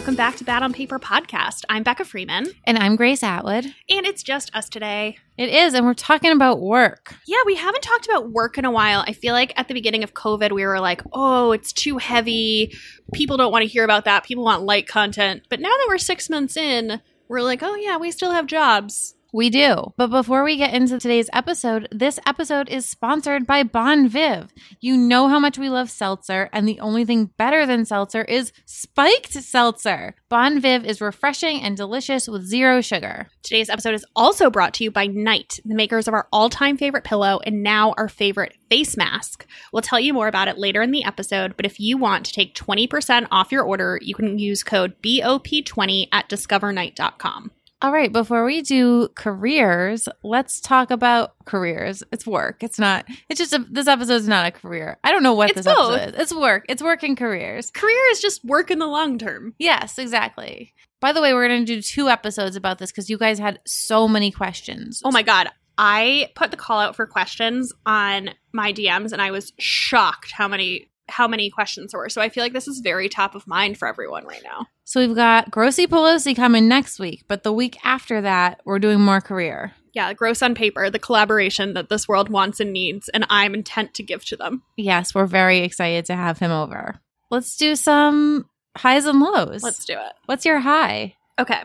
Welcome back to Bad on Paper podcast. I'm Becca Freeman, And I'm Grace Atwood. and it's just us today. It is, and we're talking about work. Yeah, we haven't talked about work in a while. I feel like at the beginning of COVID, we were like, oh, it's too heavy. People don't want to hear about that. People want light content. But now that we're six months in, we're like, oh, yeah, we still have jobs. We do. But before we get into today's episode, this episode is sponsored by Bon Viv. You know how much we love seltzer, and the only thing better than seltzer is spiked seltzer. Bon Viv is refreshing and delicious with zero sugar. Today's episode is also brought to you by Night, the makers of our all time favorite pillow and now our favorite face mask. We'll tell you more about it later in the episode, but if you want to take 20% off your order, you can use code BOP20 at discovernight.com. All right, before we do careers, let's talk about careers. It's work. It's not, it's just a, this episode's not a career. I don't know what It's this both. episode is. It's work. It's work and careers. Career is just work in the long term. Yes, exactly. By the way, we're going to do two episodes about this because you guys had so many questions. Oh my God. I put the call out for questions on my DMs and I was shocked how many how many questions there were. So I feel like this is very top of mind for everyone right now. So we've got Grossy Pelosi coming next week, but the week after that, we're doing more career. Yeah, gross on paper, the collaboration that this world wants and needs, and I'm intent to give to them. Yes, we're very excited to have him over. Let's do some highs and lows. Let's do it. What's your high? Okay.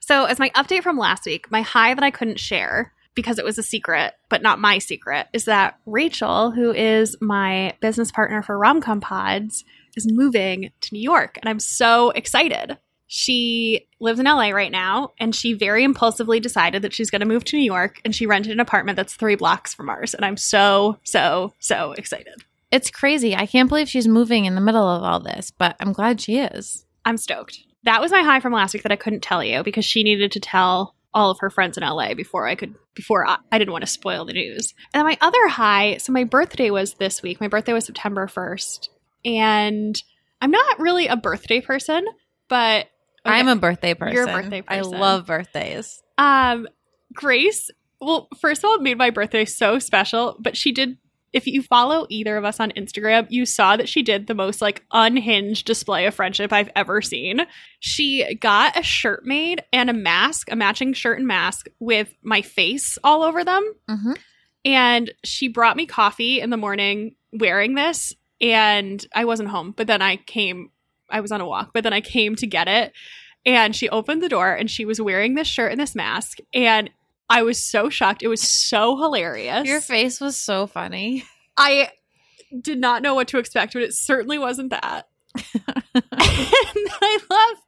So, as my update from last week, my high that I couldn't share because it was a secret, but not my secret, is that Rachel, who is my business partner for Romcom Pods, is moving to New York. And I'm so excited. She lives in LA right now, and she very impulsively decided that she's going to move to New York. And she rented an apartment that's three blocks from ours. And I'm so, so, so excited. It's crazy. I can't believe she's moving in the middle of all this, but I'm glad she is. I'm stoked. That was my high from last week that I couldn't tell you because she needed to tell all of her friends in LA before I could before I, I didn't want to spoil the news. And then my other high, so my birthday was this week. My birthday was September 1st. And I'm not really a birthday person, but I'm a birthday person. You're a birthday person. I love birthdays. um Grace, well, first of all, it made my birthday so special, but she did if you follow either of us on Instagram, you saw that she did the most like unhinged display of friendship I've ever seen. She got a shirt made and a mask, a matching shirt and mask with my face all over them. Mm-hmm. And she brought me coffee in the morning wearing this. And I wasn't home, but then I came, I was on a walk, but then I came to get it. And she opened the door and she was wearing this shirt and this mask. And I was so shocked. It was so hilarious. Your face was so funny. I did not know what to expect, but it certainly wasn't that. and I love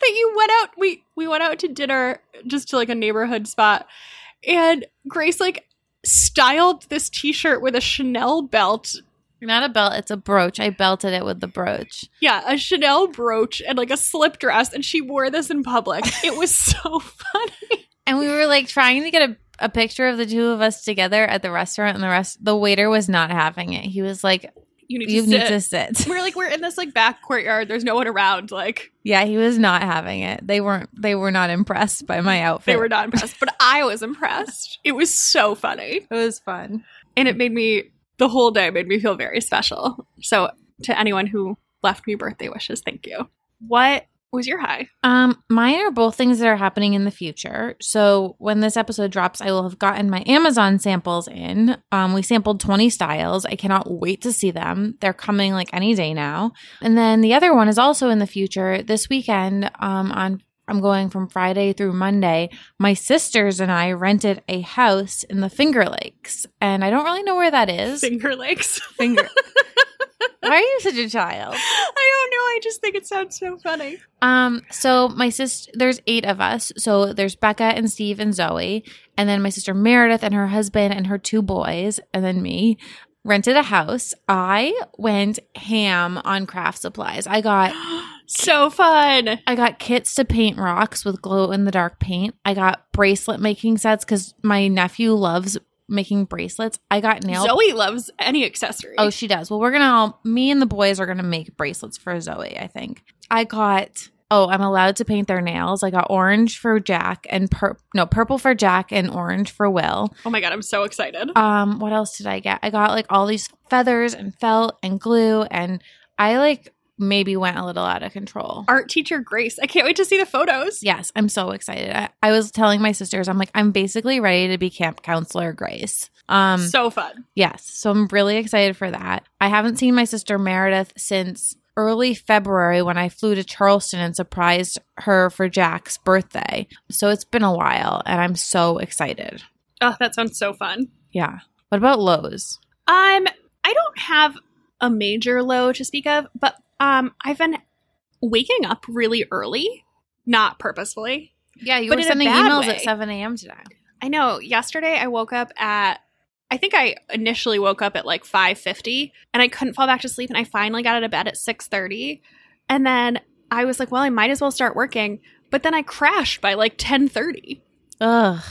that you went out. We we went out to dinner just to like a neighborhood spot, and Grace like styled this T-shirt with a Chanel belt. Not a belt, it's a brooch. I belted it with the brooch. Yeah, a Chanel brooch and like a slip dress, and she wore this in public. It was so funny. And we were like trying to get a, a picture of the two of us together at the restaurant, and the rest the waiter was not having it. He was like, You need "You to need sit. to sit." We're like we're in this like back courtyard. There's no one around. Like yeah, he was not having it. They weren't. They were not impressed by my outfit. they were not impressed, but I was impressed. It was so funny. It was fun. and it made me the whole day made me feel very special. So to anyone who left me birthday wishes, thank you. What was your high? Um, mine are both things that are happening in the future. So when this episode drops, I will have gotten my Amazon samples in. Um, we sampled 20 styles. I cannot wait to see them. They're coming like any day now. And then the other one is also in the future. This weekend, um, on I'm going from Friday through Monday. My sisters and I rented a house in the Finger Lakes, and I don't really know where that is. Finger Lakes. Finger. Why are you such a child? I don't know. I just think it sounds so funny. Um, so my sister, there's eight of us. So there's Becca and Steve and Zoe, and then my sister Meredith and her husband and her two boys, and then me rented a house. I went ham on craft supplies. I got so fun. I got kits to paint rocks with glow in the dark paint. I got bracelet making sets because my nephew loves making bracelets. I got nail. Zoe loves any accessory. Oh, she does. Well, we're gonna all me and the boys are gonna make bracelets for Zoe. I think I got. Oh, I'm allowed to paint their nails. I got orange for Jack and pur- no purple for Jack and orange for Will. oh my god, I'm so excited. Um, what else did I get? I got like all these feathers and felt and glue, and I like maybe went a little out of control. Art teacher Grace. I can't wait to see the photos. Yes, I'm so excited. I, I was telling my sisters, I'm like, I'm basically ready to be camp counselor Grace. Um, so fun. yes, so I'm really excited for that. I haven't seen my sister Meredith since early February when I flew to Charleston and surprised her for Jack's birthday. So it's been a while, and I'm so excited. Oh, that sounds so fun. Yeah. What about lows? Um, I don't have a major low to speak of, but um, I've been waking up really early, not purposefully. Yeah, you But were sending emails way. at 7 a.m. today. I know. Yesterday, I woke up at. I think I initially woke up at like five fifty, and I couldn't fall back to sleep, and I finally got out of bed at six thirty, and then I was like, "Well, I might as well start working," but then I crashed by like ten thirty. Ugh.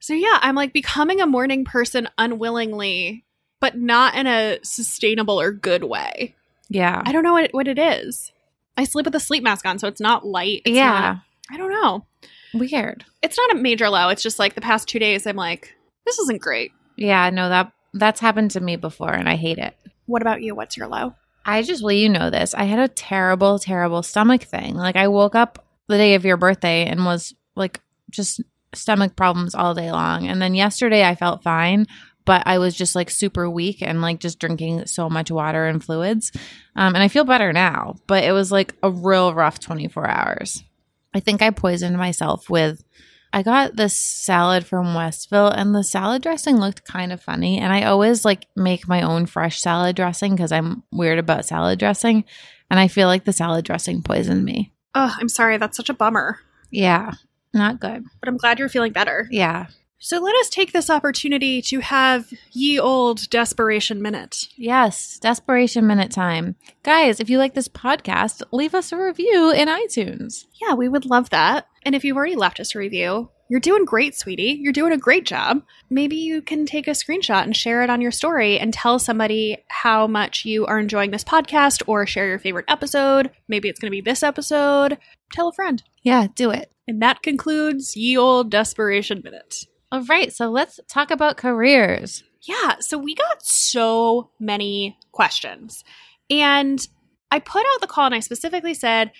So yeah, I'm like becoming a morning person unwillingly, but not in a sustainable or good way. Yeah. I don't know what it, what it is. I sleep with a sleep mask on, so it's not light. It's yeah. not- I don't know. Weird. It's not a major low. It's just like the past two days, I'm like, this isn't great. Yeah, no, that that's happened to me before and I hate it. What about you? What's your low? I just well, you know this. I had a terrible, terrible stomach thing. Like I woke up the day of your birthday and was like just stomach problems all day long. And then yesterday I felt fine, but I was just like super weak and like just drinking so much water and fluids. Um, and I feel better now, but it was like a real rough 24 hours. I think I poisoned myself with I got this salad from Westville and the salad dressing looked kind of funny. And I always like make my own fresh salad dressing because I'm weird about salad dressing. And I feel like the salad dressing poisoned me. Oh, I'm sorry. That's such a bummer. Yeah, not good. But I'm glad you're feeling better. Yeah. So let us take this opportunity to have ye old desperation minute. Yes, desperation minute time. Guys, if you like this podcast, leave us a review in iTunes. Yeah, we would love that. And if you've already left us a review, you're doing great, sweetie. You're doing a great job. Maybe you can take a screenshot and share it on your story and tell somebody how much you are enjoying this podcast or share your favorite episode. Maybe it's going to be this episode. Tell a friend. Yeah, do it. And that concludes Ye Old Desperation Minute. All right, so let's talk about careers. Yeah, so we got so many questions. And I put out the call and I specifically said,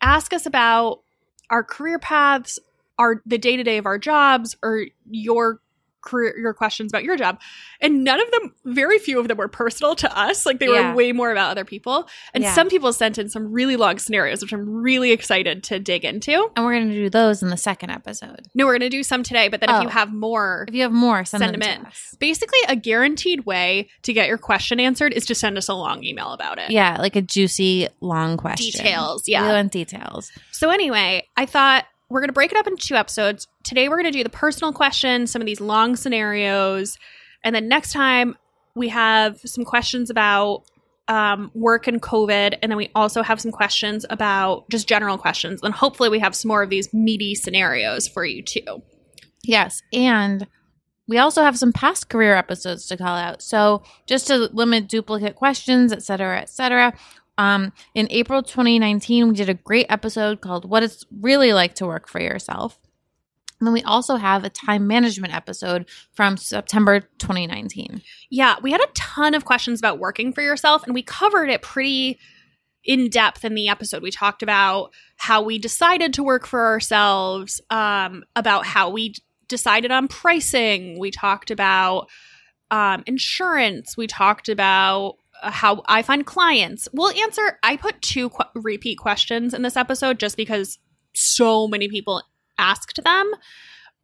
ask us about our career paths, our the day-to-day of our jobs, or your career your questions about your job. And none of them, very few of them were personal to us. Like they Yeah. were way more about other people. And Yeah. some people sent in some really long scenarios, which I'm really excited to dig into. And we're going to do those in the second episode. No, we're gonna do some today, but then if Oh. you have more If you have more, send, Send them, them to in. us. basically a guaranteed way to get your question answered is to send us a long email about it. Yeah, like a juicy, long question. Details, We yeah. want details. So anyway, I thought we're going to break it up into two episodes. Today we're going to do the personal questions, some of these long scenarios, and then next time we have some questions about um, work and COVID, and then we also have some questions about just general questions. And hopefully we have some more of these meaty scenarios for you too. Yes, and we also have some past career episodes to call out. So just to limit duplicate questions, et cetera, et cetera. Um, in April 2019, we did a great episode called What It's Really Like to Work for Yourself. And then we also have a time management episode from September 2019. Yeah, we had a ton of questions about working for yourself, and we covered it pretty in depth in the episode. We talked about how we decided to work for ourselves, um, about how we decided on pricing. We talked about um, insurance. We talked about how I find clients. We'll answer. I put two qu- repeat questions in this episode just because so many people asked them,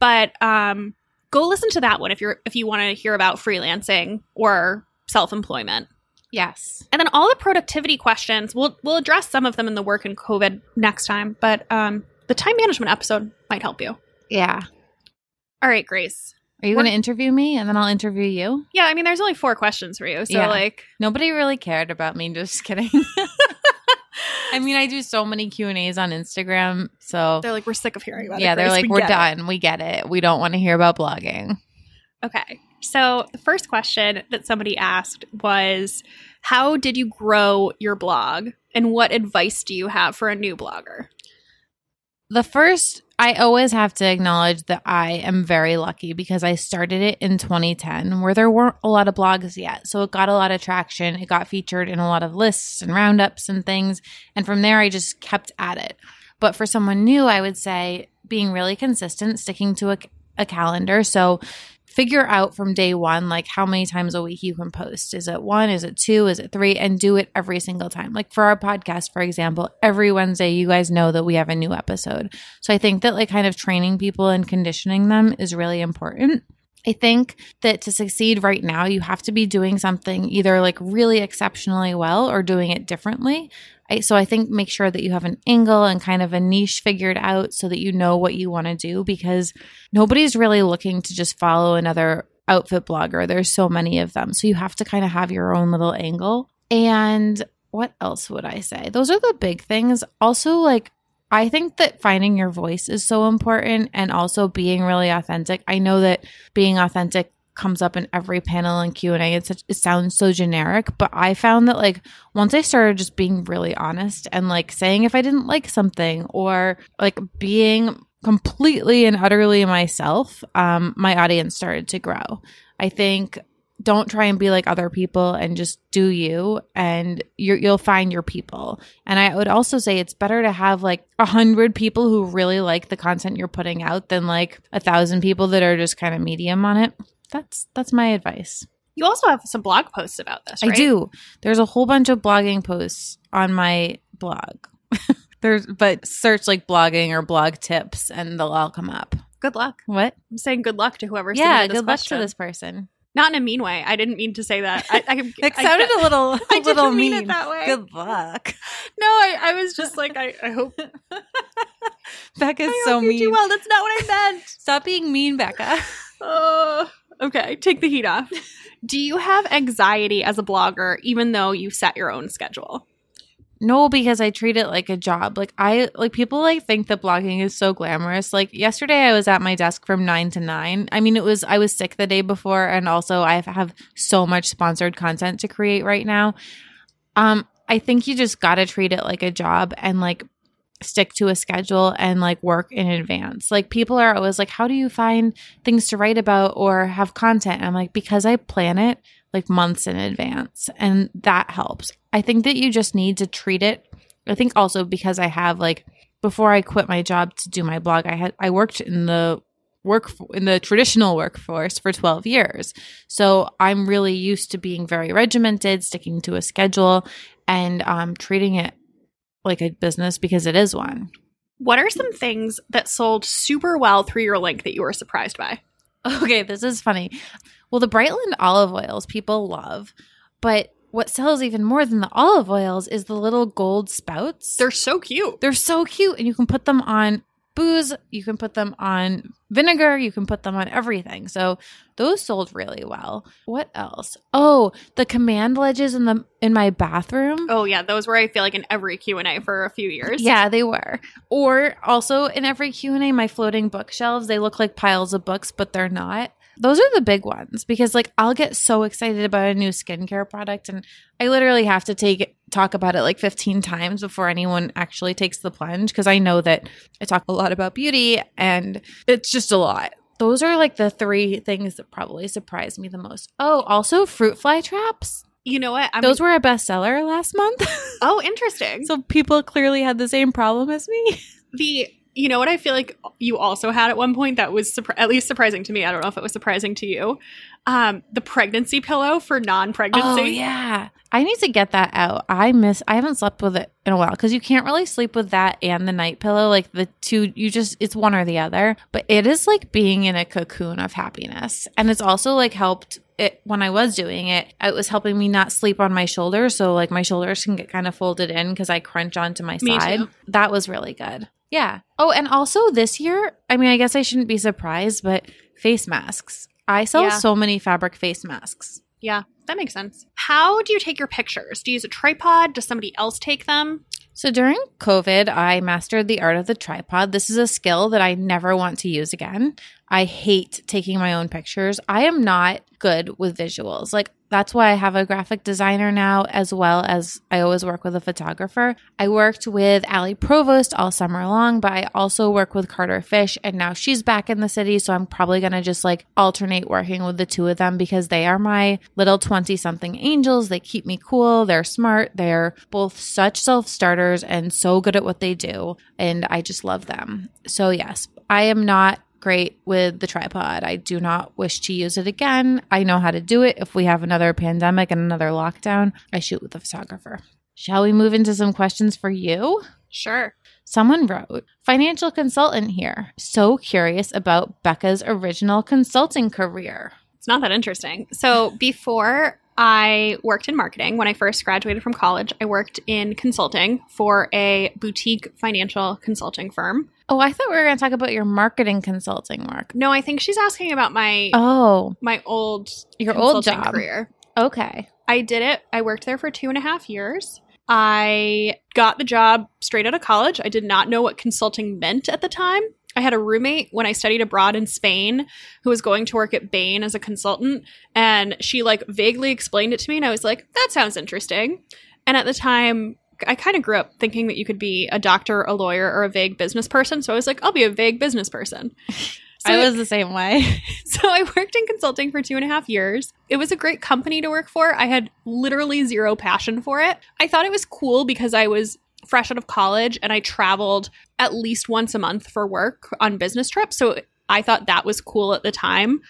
but um, go listen to that one if you're if you want to hear about freelancing or self-employment. Yes. And then all the productivity questions, we'll we'll address some of them in the work and COVID next time, but um the time management episode might help you. Yeah. All right, Grace. Are you going to interview me and then I'll interview you? Yeah, I mean there's only four questions for you. So Yeah. like Nobody really cared about me. Just kidding. I mean, I do so many Q and A's on Instagram, so they're like we're sick of hearing about it. yeah, they're like, We we're get it." done. We get it. We don't want to hear about blogging. Okay. So the first question that somebody asked was how did you grow your blog and what advice do you have for a new blogger? The first I always have to acknowledge that I am very lucky because I started it in 2010 where there weren't a lot of blogs yet. So it got a lot of traction. It got featured in a lot of lists and roundups and things. And from there, I just kept at it. But for someone new, I would say being really consistent, sticking to a, a calendar. So figure out from day one like how many times a week you can post. Is it one? Is it two? Is it three? And do it every single time. Like for our podcast for example every wednesday you guys know that we have a new episode. So i think that like kind of training people and conditioning them is really important. I think that to succeed right now, you have to be doing something either like really exceptionally well or doing it differently. So I think make sure that you have an angle and kind of a niche figured out so that you know what you want to do because nobody's really looking to just follow another outfit blogger. There's so many of them. So you have to kind of have your own little angle. And what else would I say? Those are the big things. Also, like, I think that finding your voice is so important and also being really authentic. I know that being authentic comes up in every panel and q&a such, it sounds so generic but i found that like once i started just being really honest and like saying if i didn't like something or like being completely and utterly myself um my audience started to grow. I think don't try and be like other people and just do you and you will find your people. And i would also say it's better to have like a hundred people who really like the content you're putting out than like a thousand people that are just kind of medium on it that's that's my advice. You also have some blog posts about this, right? I do. There's a whole bunch of blogging posts on my blog. There's but search like blogging or blog tips and they'll all come up. Good luck. What? I'm saying good luck to whoever. Yeah, good luck to this person. Not in a mean way. I didn't mean to say that. I, I it sounded a little, a I little mean. it that way. Good luck. No, I, I was just like, I, I hope. Becca's I so mean. well, that's not what I meant. Stop being mean, Becca. Uh, okay, take the heat off. Do you have anxiety as a blogger, even though you set your own schedule? No, because I treat it like a job. Like I like people like think that blogging is so glamorous. Like yesterday I was at my desk from 9 to 9. I mean it was I was sick the day before and also I have so much sponsored content to create right now. Um I think you just got to treat it like a job and like stick to a schedule and like work in advance. Like people are always like, how do you find things to write about or have content? And I'm like, because I plan it like months in advance and that helps. I think that you just need to treat it. I think also because I have like, before I quit my job to do my blog, I had, I worked in the work in the traditional workforce for 12 years. So I'm really used to being very regimented, sticking to a schedule and um, treating it like a business because it is one. What are some things that sold super well through your link that you were surprised by? Okay, this is funny. Well, the Brightland olive oils people love, but what sells even more than the olive oils is the little gold spouts. They're so cute. They're so cute, and you can put them on booze, you can put them on vinegar, you can put them on everything. So those sold really well. What else? Oh, the command ledges in the in my bathroom. Oh yeah, those were I feel like in every Q&A for a few years. Yeah, they were. Or also in every Q&A my floating bookshelves, they look like piles of books but they're not those are the big ones because like I'll get so excited about a new skincare product and I literally have to take talk about it like 15 times before anyone actually takes the plunge because I know that I talk a lot about beauty and it's just a lot. Those are like the three things that probably surprised me the most. Oh, also fruit fly traps. You know what? I'm Those were a bestseller last month. oh, interesting. so people clearly had the same problem as me. The you know what I feel like you also had at one point that was surpri- at least surprising to me. I don't know if it was surprising to you. Um, the pregnancy pillow for non-pregnancy. Oh yeah, I need to get that out. I miss. I haven't slept with it in a while because you can't really sleep with that and the night pillow. Like the two, you just it's one or the other. But it is like being in a cocoon of happiness, and it's also like helped it when I was doing it, it was helping me not sleep on my shoulders. So like my shoulders can get kind of folded in because I crunch onto my me side. Too. That was really good. Yeah. Oh, and also this year, I mean, I guess I shouldn't be surprised, but face masks. I sell yeah. so many fabric face masks. Yeah, that makes sense. How do you take your pictures? Do you use a tripod? Does somebody else take them? So during COVID, I mastered the art of the tripod. This is a skill that I never want to use again. I hate taking my own pictures. I am not good with visuals. Like that's why I have a graphic designer now, as well as I always work with a photographer. I worked with Ali Provost all summer long, but I also work with Carter Fish, and now she's back in the city. So I'm probably going to just like alternate working with the two of them because they are my little 20 something angels. They keep me cool. They're smart. They're both such self starters and so good at what they do. And I just love them. So, yes, I am not great with the tripod. I do not wish to use it again. I know how to do it. If we have another pandemic and another lockdown, I shoot with a photographer. Shall we move into some questions for you? Sure. Someone wrote, financial consultant here. So curious about Becca's original consulting career. It's not that interesting. So before I worked in marketing, when I first graduated from college, I worked in consulting for a boutique financial consulting firm. Oh, I thought we were going to talk about your marketing consulting work. No, I think she's asking about my Oh, my old your old job. career. Okay. I did it. I worked there for two and a half years. I got the job straight out of college. I did not know what consulting meant at the time. I had a roommate when I studied abroad in Spain who was going to work at Bain as a consultant, and she like vaguely explained it to me, and I was like, that sounds interesting. And at the time, I kind of grew up thinking that you could be a doctor, a lawyer, or a vague business person. So I was like, I'll be a vague business person. So I was the same way. so I worked in consulting for two and a half years. It was a great company to work for. I had literally zero passion for it. I thought it was cool because I was fresh out of college and I traveled at least once a month for work on business trips. So I thought that was cool at the time.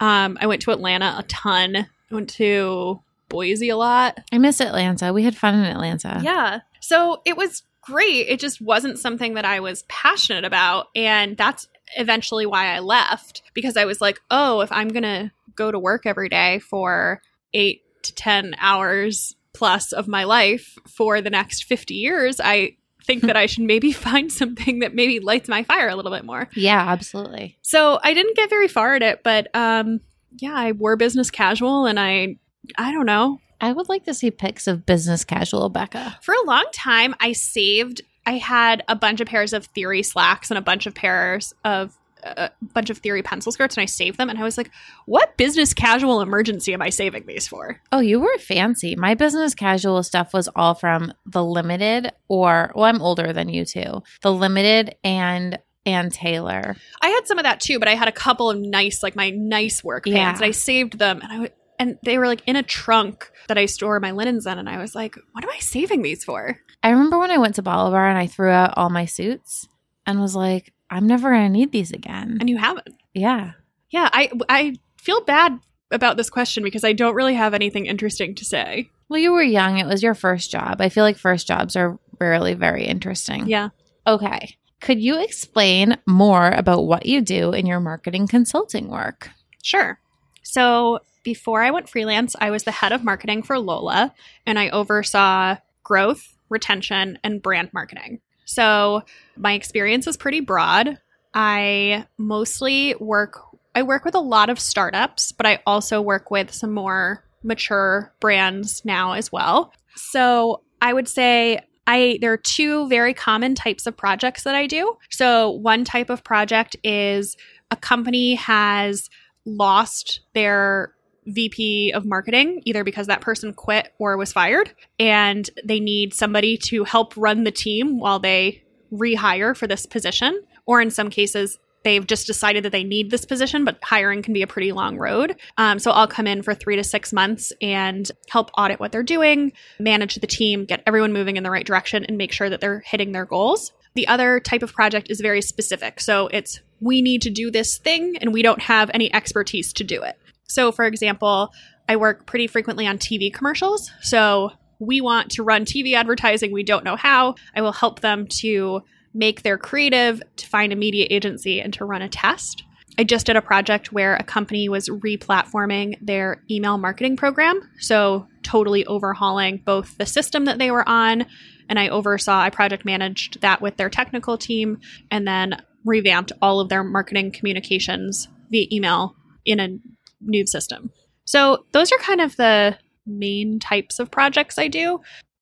Um, I went to Atlanta a ton. I went to Boise a lot. I miss Atlanta. We had fun in Atlanta. Yeah. So it was great. It just wasn't something that I was passionate about. And that's eventually why I left because I was like, oh, if I'm going to go to work every day for eight to 10 hours plus of my life for the next 50 years, I think that I should maybe find something that maybe lights my fire a little bit more. Yeah, absolutely. So I didn't get very far at it, but um, yeah, I wore business casual and I, I don't know, I would like to see pics of business casual Becca. For a long time, I saved. I had a bunch of pairs of theory slacks and a bunch of pairs of uh, a bunch of theory pencil skirts, and I saved them. And I was like, "What business casual emergency am I saving these for?" Oh, you were fancy. My business casual stuff was all from the limited or well, I'm older than you two. The limited and Ann Taylor. I had some of that too, but I had a couple of nice, like my nice work pants, Yeah. and I saved them, and I and they were like in a trunk that I store my linens in, and I was like, "What am I saving these for?" I remember when I went to Bolivar and I threw out all my suits and was like, I'm never going to need these again. And you haven't. yeah. Yeah, I I feel bad about this question because I don't really have anything interesting to say. Well, you were young. It was your first job. I feel like first jobs are rarely very interesting. Yeah. Okay. Could you explain more about what you do in your marketing consulting work? Sure. So before I went freelance, I was the head of marketing for Lola and I oversaw growth, retention, and brand marketing. So my experience is pretty broad. I mostly work I work with a lot of startups, but I also work with some more mature brands now as well. So I would say I there are two very common types of projects that I do. So one type of project is a company has lost their VP of marketing, either because that person quit or was fired, and they need somebody to help run the team while they rehire for this position. Or in some cases, they've just decided that they need this position, but hiring can be a pretty long road. Um, so I'll come in for three to six months and help audit what they're doing, manage the team, get everyone moving in the right direction, and make sure that they're hitting their goals. The other type of project is very specific. So it's we need to do this thing and we don't have any expertise to do it. So, for example, I work pretty frequently on TV commercials. So, we want to run TV advertising. We don't know how. I will help them to make their creative, to find a media agency, and to run a test. I just did a project where a company was replatforming their email marketing program. So, totally overhauling both the system that they were on, and I oversaw, I project managed that with their technical team, and then revamped all of their marketing communications via email in a new system. So, those are kind of the main types of projects I do,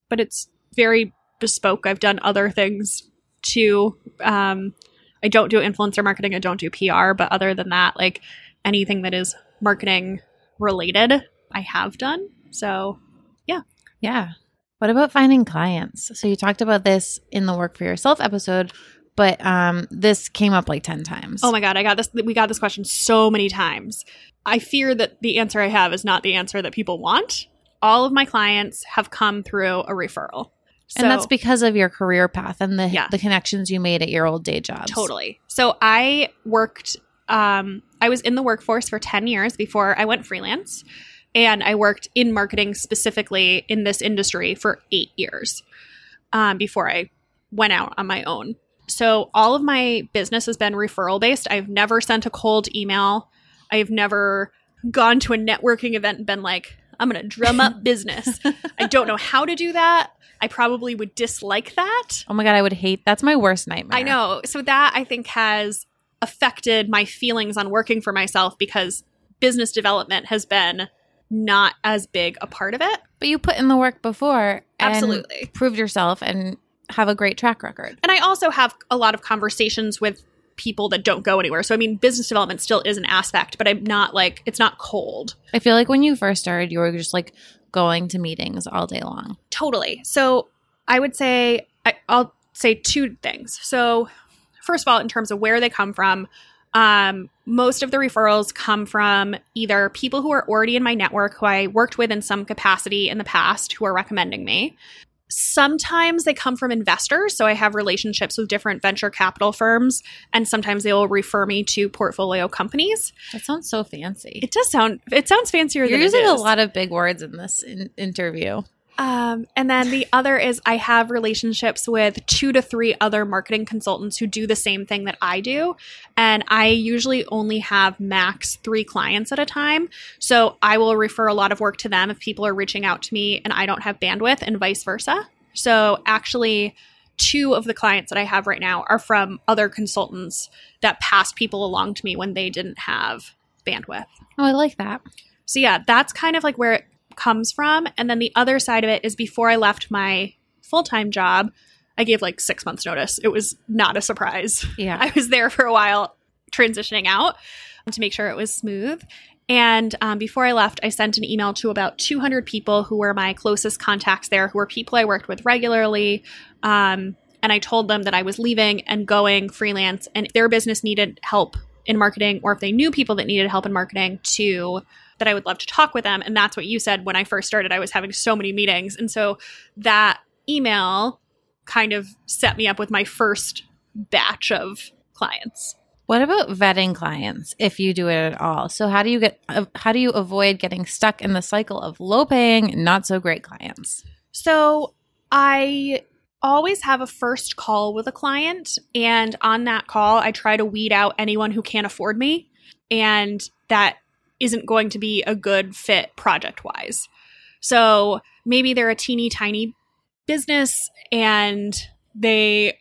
but it's very bespoke. I've done other things too. Um, I don't do influencer marketing, I don't do PR, but other than that, like anything that is marketing related, I have done. So, yeah. Yeah. What about finding clients? So you talked about this in the work for yourself episode, but um this came up like 10 times. oh my god, I got this we got this question so many times. I fear that the answer I have is not the answer that people want. All of my clients have come through a referral. and that's because of your career path and the Yeah. the connections you made at your old day jobs. Totally. So I worked um I was in the workforce for 10 years before I went freelance and I worked in marketing specifically in this industry for 8 years um before I went out on my own. So all of my business has been referral based. I've never sent a cold email. I've never gone to a networking event and been like, I'm going to drum up business. I don't know how to do that. I probably would dislike that. Oh my god, I would hate. That's my worst nightmare. I know. So that I think has affected my feelings on working for myself because business development has been not as big a part of it. But you put in the work before and Absolutely. proved yourself and have a great track record. And I also have a lot of conversations with people that don't go anywhere. So I mean business development still is an aspect, but I'm not like it's not cold. I feel like when you first started, you were just like going to meetings all day long. Totally. So I would say I, I'll say two things. So first of all, in terms of where they come from, um, most of the referrals come from either people who are already in my network who I worked with in some capacity in the past who are recommending me. Sometimes they come from investors. So I have relationships with different venture capital firms, and sometimes they will refer me to portfolio companies. That sounds so fancy. It does sound, it sounds fancier You're than it using a lot of big words in this in- interview. Um, and then the other is I have relationships with two to three other marketing consultants who do the same thing that I do. And I usually only have max three clients at a time. So I will refer a lot of work to them if people are reaching out to me and I don't have bandwidth, and vice versa. So actually, two of the clients that I have right now are from other consultants that passed people along to me when they didn't have bandwidth. Oh, I like that. So yeah, that's kind of like where it comes from. And then the other side of it is before I left my full time job, I gave like six months notice. It was not a surprise. Yeah. I was there for a while transitioning out to make sure it was smooth. And um, before I left, I sent an email to about 200 people who were my closest contacts there, who were people I worked with regularly. Um, and I told them that I was leaving and going freelance, and if their business needed help in marketing, or if they knew people that needed help in marketing, to that I would love to talk with them. And that's what you said when I first started. I was having so many meetings. And so that email kind of set me up with my first batch of clients. What about vetting clients if you do it at all? So how do you get uh, how do you avoid getting stuck in the cycle of low paying, not so great clients? So I always have a first call with a client. And on that call, I try to weed out anyone who can't afford me and that isn't going to be a good fit project wise. So maybe they're a teeny tiny business and they,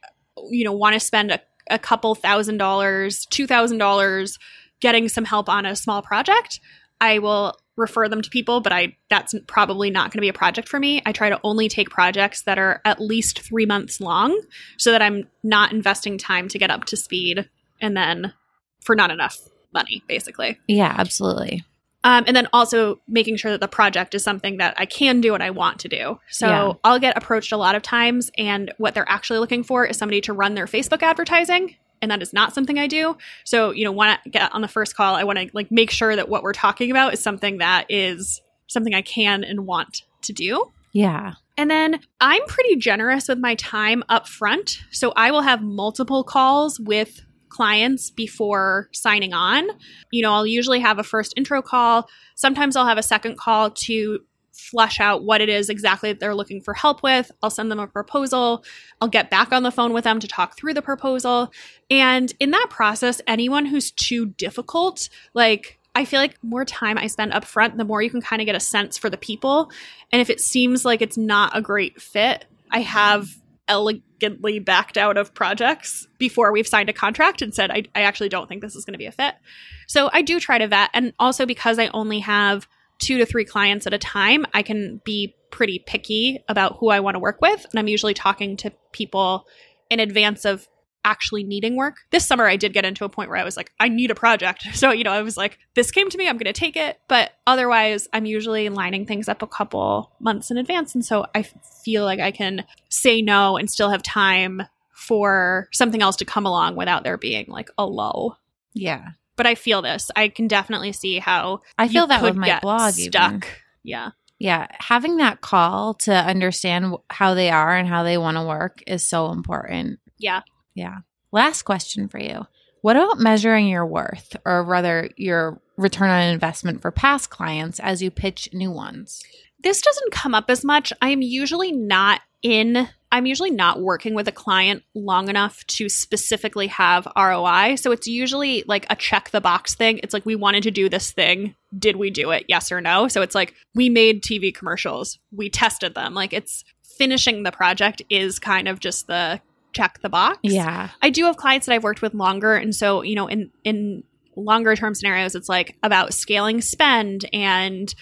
you know, want to spend a, a couple thousand dollars, two thousand dollars getting some help on a small project. I will refer them to people, but I that's probably not going to be a project for me. I try to only take projects that are at least 3 months long so that I'm not investing time to get up to speed and then for not enough money basically. Yeah, absolutely. Um, and then also making sure that the project is something that I can do and I want to do. So Yeah. I'll get approached a lot of times, and what they're actually looking for is somebody to run their Facebook advertising, and that is not something I do. So you know, when I get on the first call, I want to like make sure that what we're talking about is something that is something I can and want to do. Yeah. And then I'm pretty generous with my time up front. So I will have multiple calls with clients before signing on. You know, I'll usually have a first intro call. Sometimes I'll have a second call to flesh out what it is exactly that they're looking for help with. I'll send them a proposal. I'll get back on the phone with them to talk through the proposal. And in that process, anyone who's too difficult, like I feel like more time I spend up front, the more you can kind of get a sense for the people. And if it seems like it's not a great fit, I have elegantly backed out of projects before we've signed a contract and said, I, I actually don't think this is going to be a fit. So I do try to vet. And also because I only have two to three clients at a time, I can be pretty picky about who I want to work with. And I'm usually talking to people in advance of actually needing work. This summer, I did get into a point where I was like, I need a project. So, you know, I was like, this came to me, I'm going to take it. But otherwise, I'm usually lining things up a couple months in advance. And so I feel like I can say no and still have time for something else to come along without there being like a lull. Yeah. But I feel this. I can definitely see how I feel that with my blog stuck. even. Yeah. Yeah, having that call to understand how they are and how they want to work is so important. Yeah. Yeah. Last question for you. What about measuring your worth or rather your return on investment for past clients as you pitch new ones? this doesn't come up as much. I'm usually not in I'm usually not working with a client long enough to specifically have ROI. So it's usually like a check the box thing. It's like we wanted to do this thing. Did we do it? Yes or no? So it's like we made TV commercials. We tested them. Like it's finishing the project is kind of just the check the box. Yeah. I do have clients that I've worked with longer, and so you know, in in longer term scenarios, it's like about scaling spend and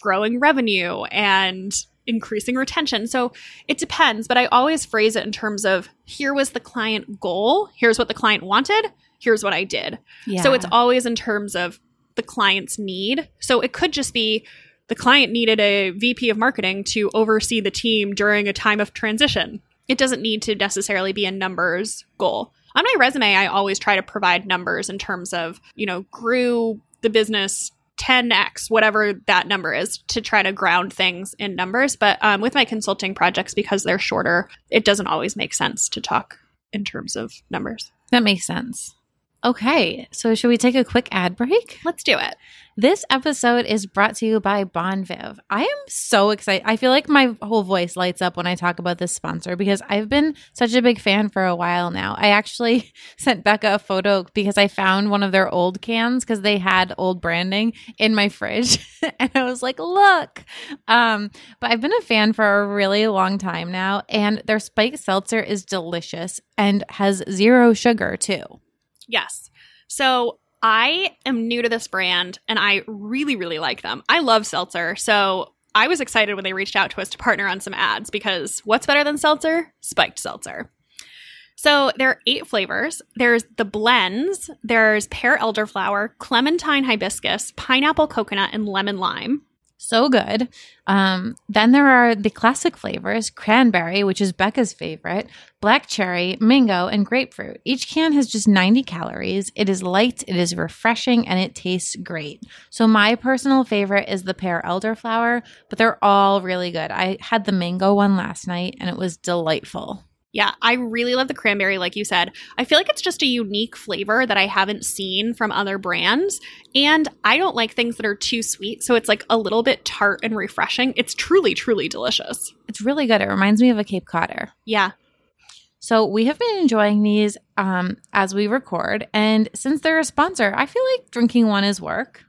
growing revenue and increasing retention. So it depends, but I always phrase it in terms of here was the client goal, here's what the client wanted, here's what I did. Yeah. So it's always in terms of the client's need. So it could just be the client needed a VP of marketing to oversee the team during a time of transition. It doesn't need to necessarily be a numbers goal. On my resume, I always try to provide numbers in terms of, you know, grew the business 10x, whatever that number is, to try to ground things in numbers. But um, with my consulting projects, because they're shorter, it doesn't always make sense to talk in terms of numbers. that makes sense. Okay, so should we take a quick ad break? Let's do it. This episode is brought to you by Bon Viv. I am so excited. I feel like my whole voice lights up when I talk about this sponsor because I've been such a big fan for a while now. I actually sent Becca a photo because I found one of their old cans because they had old branding in my fridge. and I was like, look. Um, but I've been a fan for a really long time now, and their spiked seltzer is delicious and has zero sugar too. Yes. So I am new to this brand and I really, really like them. I love seltzer. So I was excited when they reached out to us to partner on some ads because what's better than seltzer? Spiked seltzer. So there are eight flavors. There's the blends, there's pear elderflower, clementine hibiscus, pineapple coconut, and lemon lime. So good. Um, then there are the classic flavors cranberry, which is Becca's favorite, black cherry, mango, and grapefruit. Each can has just 90 calories. It is light, it is refreshing, and it tastes great. So, my personal favorite is the pear elderflower, but they're all really good. I had the mango one last night and it was delightful. Yeah, I really love the cranberry, like you said. I feel like it's just a unique flavor that I haven't seen from other brands. And I don't like things that are too sweet. So it's like a little bit tart and refreshing. It's truly, truly delicious. It's really good. It reminds me of a Cape Codder. Yeah. So we have been enjoying these um, as we record, and since they're a sponsor, I feel like drinking one is work.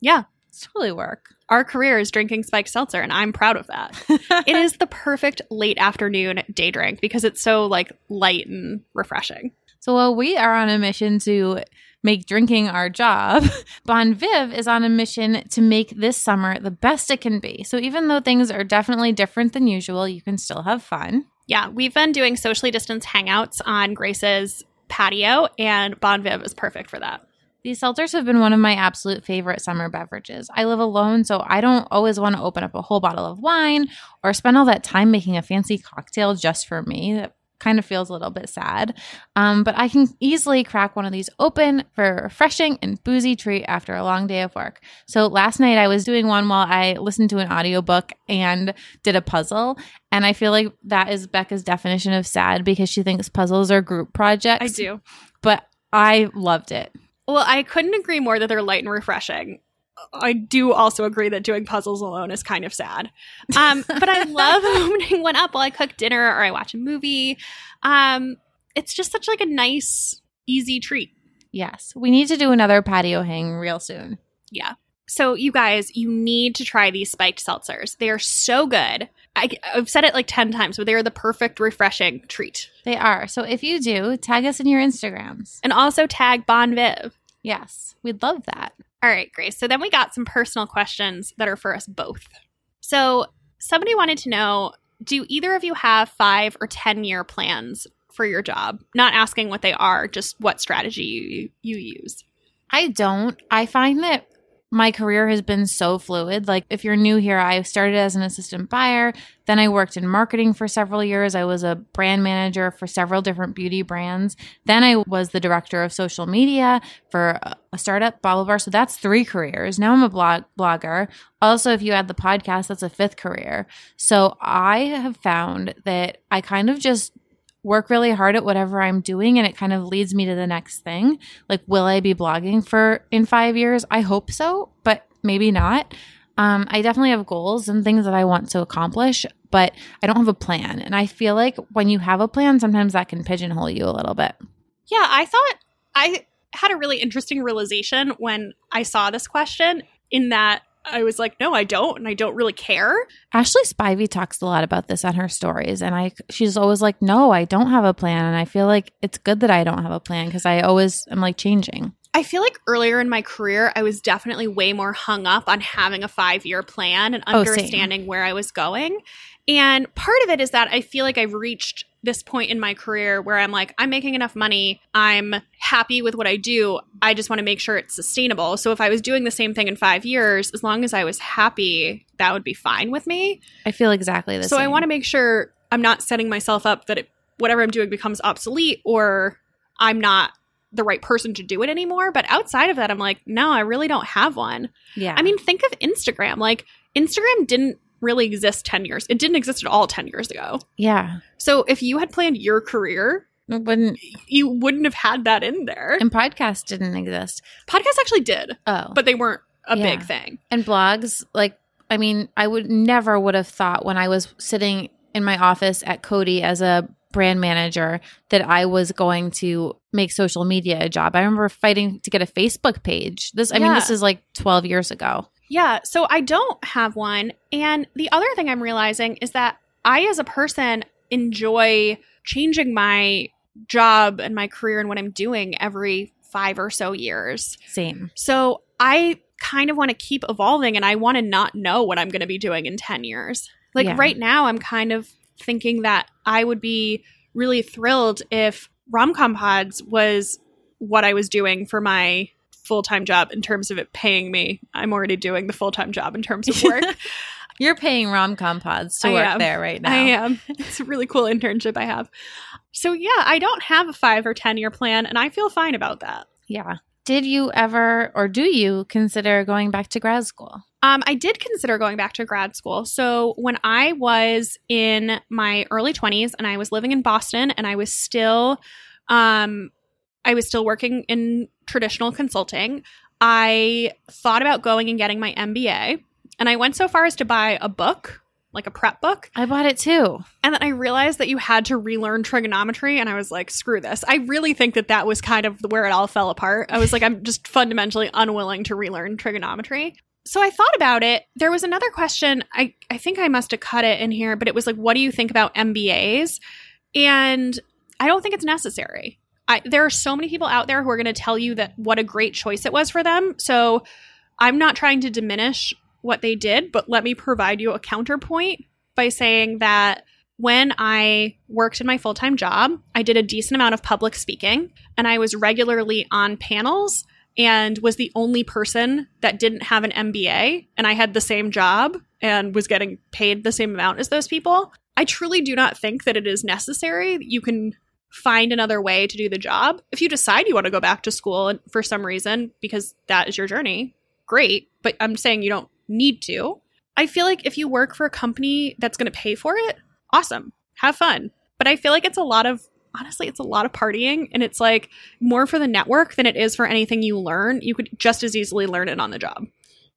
Yeah. It's totally work. Our career is drinking spiked seltzer, and I'm proud of that. it is the perfect late afternoon day drink because it's so like light and refreshing. So while we are on a mission to make drinking our job, Bon Viv is on a mission to make this summer the best it can be. So even though things are definitely different than usual, you can still have fun. Yeah, we've been doing socially distanced hangouts on Grace's patio, and Bon Viv is perfect for that. These seltzers have been one of my absolute favorite summer beverages. I live alone, so I don't always want to open up a whole bottle of wine or spend all that time making a fancy cocktail just for me. That kind of feels a little bit sad. Um, but I can easily crack one of these open for a refreshing and boozy treat after a long day of work. So last night I was doing one while I listened to an audiobook and did a puzzle. And I feel like that is Becca's definition of sad because she thinks puzzles are group projects. I do. But I loved it. Well, I couldn't agree more that they're light and refreshing. I do also agree that doing puzzles alone is kind of sad. Um, but I love opening one up while I cook dinner or I watch a movie. Um, it's just such like a nice, easy treat. Yes, we need to do another patio hang real soon. Yeah. So you guys, you need to try these spiked seltzers. They are so good. I, I've said it like 10 times, but they are the perfect refreshing treat. They are. So if you do, tag us in your Instagrams. And also tag Bon Viv. Yes, we'd love that. All right, Grace. So then we got some personal questions that are for us both. So somebody wanted to know do either of you have five or 10 year plans for your job? Not asking what they are, just what strategy you, you use. I don't. I find that my career has been so fluid. Like, if you're new here, I started as an assistant buyer. Then I worked in marketing for several years. I was a brand manager for several different beauty brands. Then I was the director of social media for a startup, blah, blah, blah. So that's three careers. Now I'm a blog blogger. Also, if you add the podcast, that's a fifth career. So I have found that I kind of just work really hard at whatever I'm doing and it kind of leads me to the next thing. Like, will I be blogging for in five years? I hope so, but maybe not. Um, I definitely have goals and things that I want to accomplish, but I don't have a plan. And I feel like when you have a plan, sometimes that can pigeonhole you a little bit. Yeah, I thought I had a really interesting realization when I saw this question in that I was like, no, I don't, and I don't really care. Ashley Spivey talks a lot about this on her stories, and I she's always like, no, I don't have a plan, and I feel like it's good that I don't have a plan because I always am like changing. I feel like earlier in my career, I was definitely way more hung up on having a five year plan and Oh, understanding where I was going. And part of it is that I feel like I've reached this point in my career where I'm like, I'm making enough money. I'm happy with what I do. I just want to make sure it's sustainable. So if I was doing the same thing in five years, as long as I was happy, that would be fine with me. I feel exactly the so same. I want to make sure I'm not setting myself up that it, whatever I'm doing becomes obsolete or I'm not the right person to do it anymore. But outside of that, I'm like, no, I really don't have one. yeah. I mean, think of Instagram. Like, Instagram didn't really exist 10 years. It didn't exist at all 10 years ago. yeah, So if you had planned your career, it wouldn't. you wouldn't have had that in there. And podcasts didn't exist. Podcasts actually did, Oh, but they weren't a Yeah. big thing. and blogs like i mean i would never would have thought when i was sitting in my office at Coty as a brand manager that i was going to make social media a job i remember fighting to get a facebook page this i mean this is like 12 years ago Yeah, so I don't have one. And the other thing I'm realizing is that I, as a person, enjoy changing my job and my career and what I'm doing every five or so years. same So I kind of want to keep evolving and I want to not know what I'm going to be doing in 10 years. Like Yeah. right now, I'm kind of thinking that I would be really thrilled if Romcom Pods was what I was doing for my full time job in terms of it paying me. I'm already doing the full time job in terms of work. you're paying rom-com pods to I work am. there right now I am. It's a really cool internship I have. So yeah, I don't have a five or 10 year plan and I feel fine about that. yeah did you ever or do you consider going back to grad school Um, I did consider going back to grad school. So when I was in my early 20s and I was living in Boston and I was still um I was still working in traditional consulting, I thought about going and getting my MBA. And I went so far as to buy a book, like a prep book. i bought it too And then I realized that you had to relearn trigonometry, and I was like, screw this. I really think that that was kind of where it all fell apart. I was like, I'm just fundamentally unwilling to relearn trigonometry. So I thought about it. There was another question. I, I think I must have cut it in here, but it was like, what do you think about MBAs? And I don't think it's necessary. I, there are so many people out there who are going to tell you that what a great choice it was for them. So I'm not trying to diminish what they did, but let me provide you a counterpoint by saying that when I worked in my full time job, I did a decent amount of public speaking and I was regularly on panels and was the only person that didn't have an MBA. And I had the same job and was getting paid the same amount as those people. I truly do not think that it is necessary. You can find another way to do the job. If you decide you want to go back to school for some reason, because that is your journey, great. But I'm saying you don't need to. I feel like if you work for a company that's going to pay for it, awesome. Have fun. But I feel like it's a lot of honestly, it's a lot of partying and it's like more for the network than it is for anything you learn. You could just as easily learn it on the job.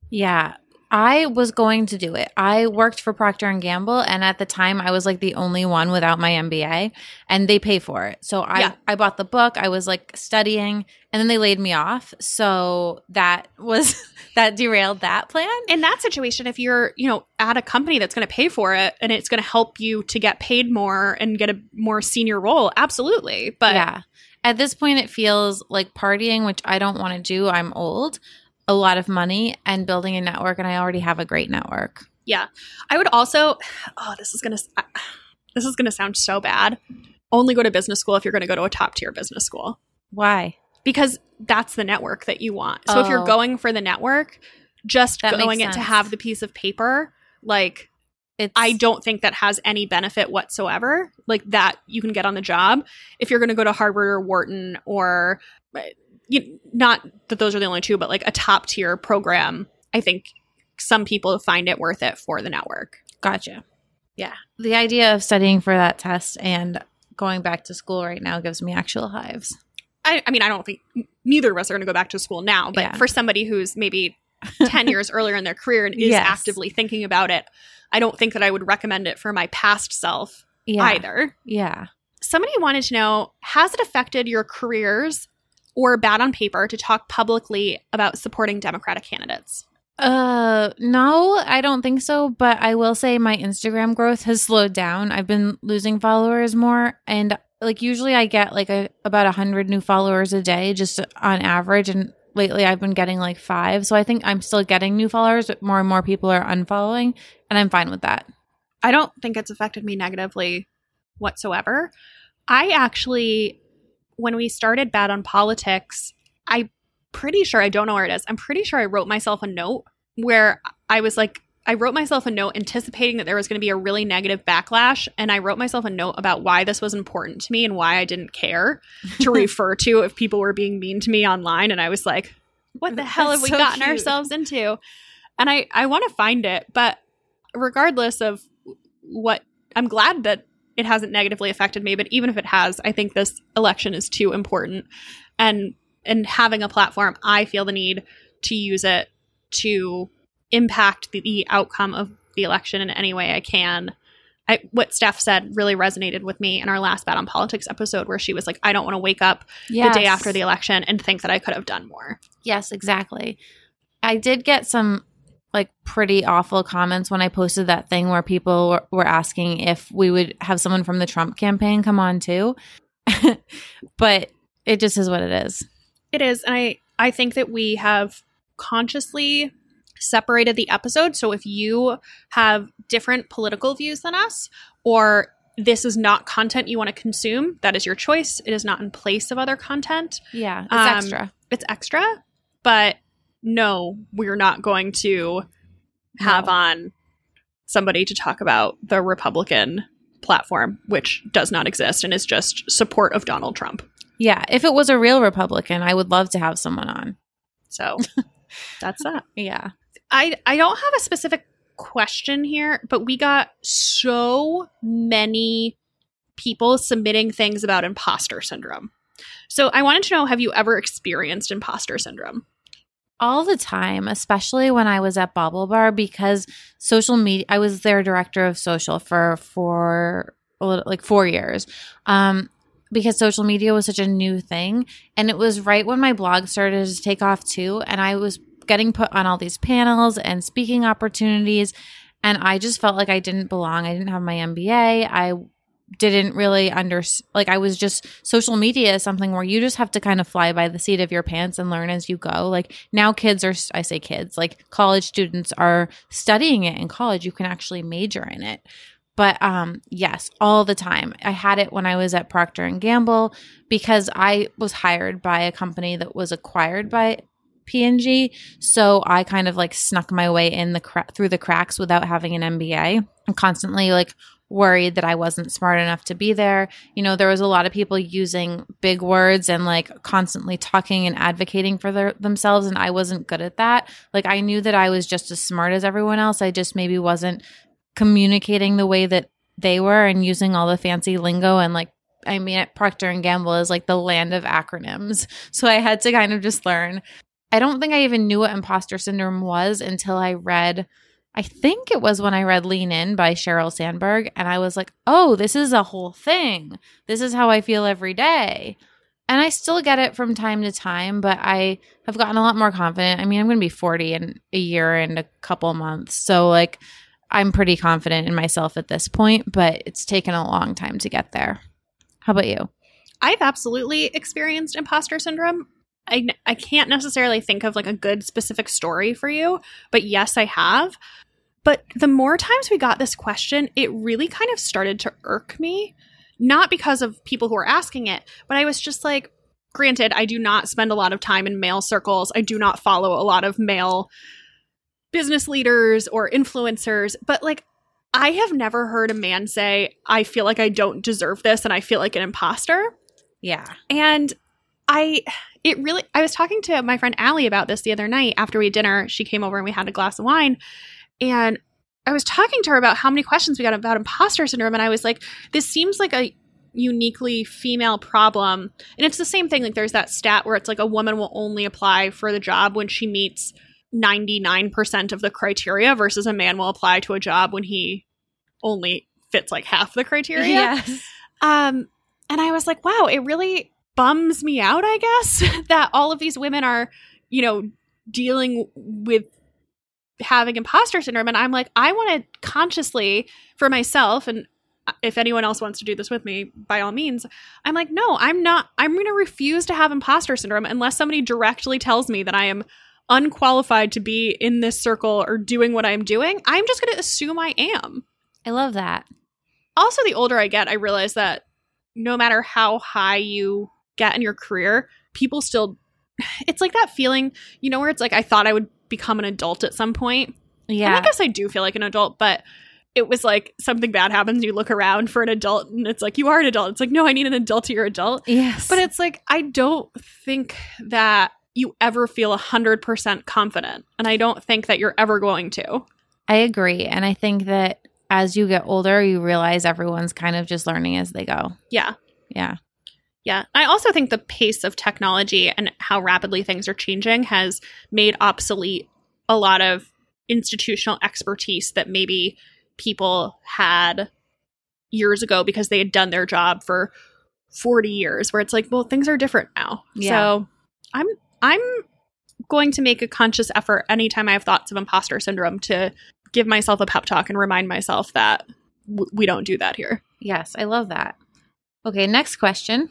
Yeah. I was going to do it. I worked for Procter and Gamble and at the time I was like the only one without my MBA and they pay for it. So I Yeah. I bought the book, I was like studying and then they laid me off. So that was that derailed that plan. In that situation, if you're, you know, at a company that's going to pay for it and it's going to help you to get paid more and get a more senior role, absolutely. But yeah. At this point it feels like partying, which I don't want to do. I'm old. A lot of money and building a network and I already have a great network. Yeah. I would also oh, this is going to this is going to sound so bad. only go to business school if you're going to go to a top tier business school Why? because that's the network that you want. So if you're Oh. going for the network, just That going it to have the piece of paper, like It's I don't think that has any benefit whatsoever. Like that you can get on the job if you're going to go to Harvard or Wharton or you, not that those are the only two, but like a top tier program. I think some people find it worth it for the network. Gotcha. Yeah. The idea of studying for that test and going back to school right now gives me actual hives. I, I mean, I don't think neither of us are going to go back to school now, but Yeah. for somebody who's maybe 10 years earlier in their career and is Yes. actively thinking about it, I don't think that I would recommend it for my past self Yeah. either. Yeah. Somebody wanted to know Has it affected your careers or bad on paper to talk publicly about supporting Democratic candidates? Uh no, I don't think so, but I will say my Instagram growth has slowed down. I've been losing followers more and like usually I get like a about a 100 new followers a day just on average and lately I've been getting like 5. So I think I'm still getting new followers, but more and more people are unfollowing and I'm fine with that. I don't think it's affected me negatively whatsoever. I actually, when we started Bad on Politics, I'm pretty sure I don't know where it is. I'm pretty sure I wrote myself a note where I was like, I wrote myself a note anticipating that there was going to be a really negative backlash. And I wrote myself a note about why this was important to me and why I didn't care to refer to if people were being mean to me online. And I was like, what the hell have we so gotten cute. ourselves into? And I, I want to find it. But regardless of what, I'm glad that it hasn't negatively affected me. But even if it has, I think this election is too important. And and having a platform, I feel the need to use it to impact the, the outcome of the election in any way I can. I, what Steph said really resonated with me in our last Bad on Politics episode, where she was like, I don't want to wake up Yes. the day after the election and think that I could have done more. Yes, exactly. I did get some like pretty awful comments when I posted that thing where people were, were asking if we would have someone from the Trump campaign come on too. but it just is what it is. It is. And I, I think that we have consciously separated the episode. So if you have different political views than us, or this is not content you want to consume, that is your choice. It is not in place of other content. Yeah, it's Um, extra. It's extra, but no, we're not going to have No. on somebody to talk about the Republican platform, which does not exist and is just support of Donald Trump. Yeah, if it was a real Republican, I would love to have someone on. So that's that. Yeah. I I don't have a specific question here, but we got so many people submitting things about imposter syndrome. So I wanted to know have you ever experienced imposter syndrome? All the time, especially when I was at Bobble Bar because social media I was their director of social for for little, like 4 years. Um because social media was such a new thing and it was right when my blog started to take off too and I was getting put on all these panels and speaking opportunities and I just felt like I didn't belong. I didn't have my MBA. I didn't really under like I was just social media is something where you just have to kind of fly by the seat of your pants and learn as you go. Like now kids are I say kids, like college students are studying it in college. You can actually major in it. But um yes, all the time. I had it when I was at Procter and Gamble because I was hired by a company that was acquired by P&G. So I kind of like snuck my way in the cra- through the cracks without having an MBA. I'm constantly like worried that I wasn't smart enough to be there. You know, there was a lot of people using big words and like constantly talking and advocating for their, themselves and I wasn't good at that. Like I knew that I was just as smart as everyone else. I just maybe wasn't communicating the way that they were and using all the fancy lingo and like I mean Procter and Gamble is like the land of acronyms. So I had to kind of just learn. I don't think I even knew what imposter syndrome was until I read I think it was when I read Lean In by Sheryl Sandberg and I was like, "Oh, this is a whole thing. This is how I feel every day." And I still get it from time to time, but I have gotten a lot more confident. I mean, I'm going to be 40 in a year and a couple months. So like I'm pretty confident in myself at this point, but it's taken a long time to get there. How about you? I've absolutely experienced imposter syndrome. I, I can't necessarily think of like a good specific story for you, but yes, I have. But the more times we got this question, it really kind of started to irk me. not because of people who are asking it, but I was just like, granted, I do not spend a lot of time in male circles. I do not follow a lot of male business leaders or influencers, but like, I have never heard a man say, I feel like I don't deserve this and I feel like an imposter. Yeah. And I, it really, I was talking to my friend Allie about this the other night after we had dinner. She came over and we had a glass of wine. And I was talking to her about how many questions we got about imposter syndrome. And I was like, this seems like a uniquely female problem. And it's the same thing. Like, there's that stat where it's like a woman will only apply for the job when she meets 99% of the criteria versus a man will apply to a job when he only fits like half the criteria. Yes. Um, and I was like, wow, it really bums me out, I guess, that all of these women are, you know, dealing with having imposter syndrome. And I'm like, I want to consciously for myself, and uh, if anyone else wants to do this with me, by all means, I'm like, no, I'm not, I'm going to refuse to have imposter syndrome unless somebody directly tells me that I am unqualified to be in this circle or doing what I'm doing. I'm just going to assume I am. I love that. Also, the older I get, I realize that no matter how high you get in your career, people still, it's like that feeling, you know, where it's like, I thought I would become an adult at some point. Yeah. And I guess I do feel like an adult, but it was like something bad happens you look around for an adult and it's like, you are an adult. It's like, no, I need an adult to your adult. yes. But it's like, I don't think that you ever feel 100% confident. And I don't think that you're ever going to. I agree. And I think that as you get older, you realize everyone's kind of just learning as they go. Yeah. Yeah. Yeah. I also think the pace of technology and how rapidly things are changing has made obsolete a lot of institutional expertise that maybe people had years ago because they had done their job for 40 years where it's like well things are different now Yeah. so i'm i'm going to make a conscious effort anytime i have thoughts of imposter syndrome to give myself a pep talk and remind myself that w- we don't do that here Yes. I love that. Okay. Next question.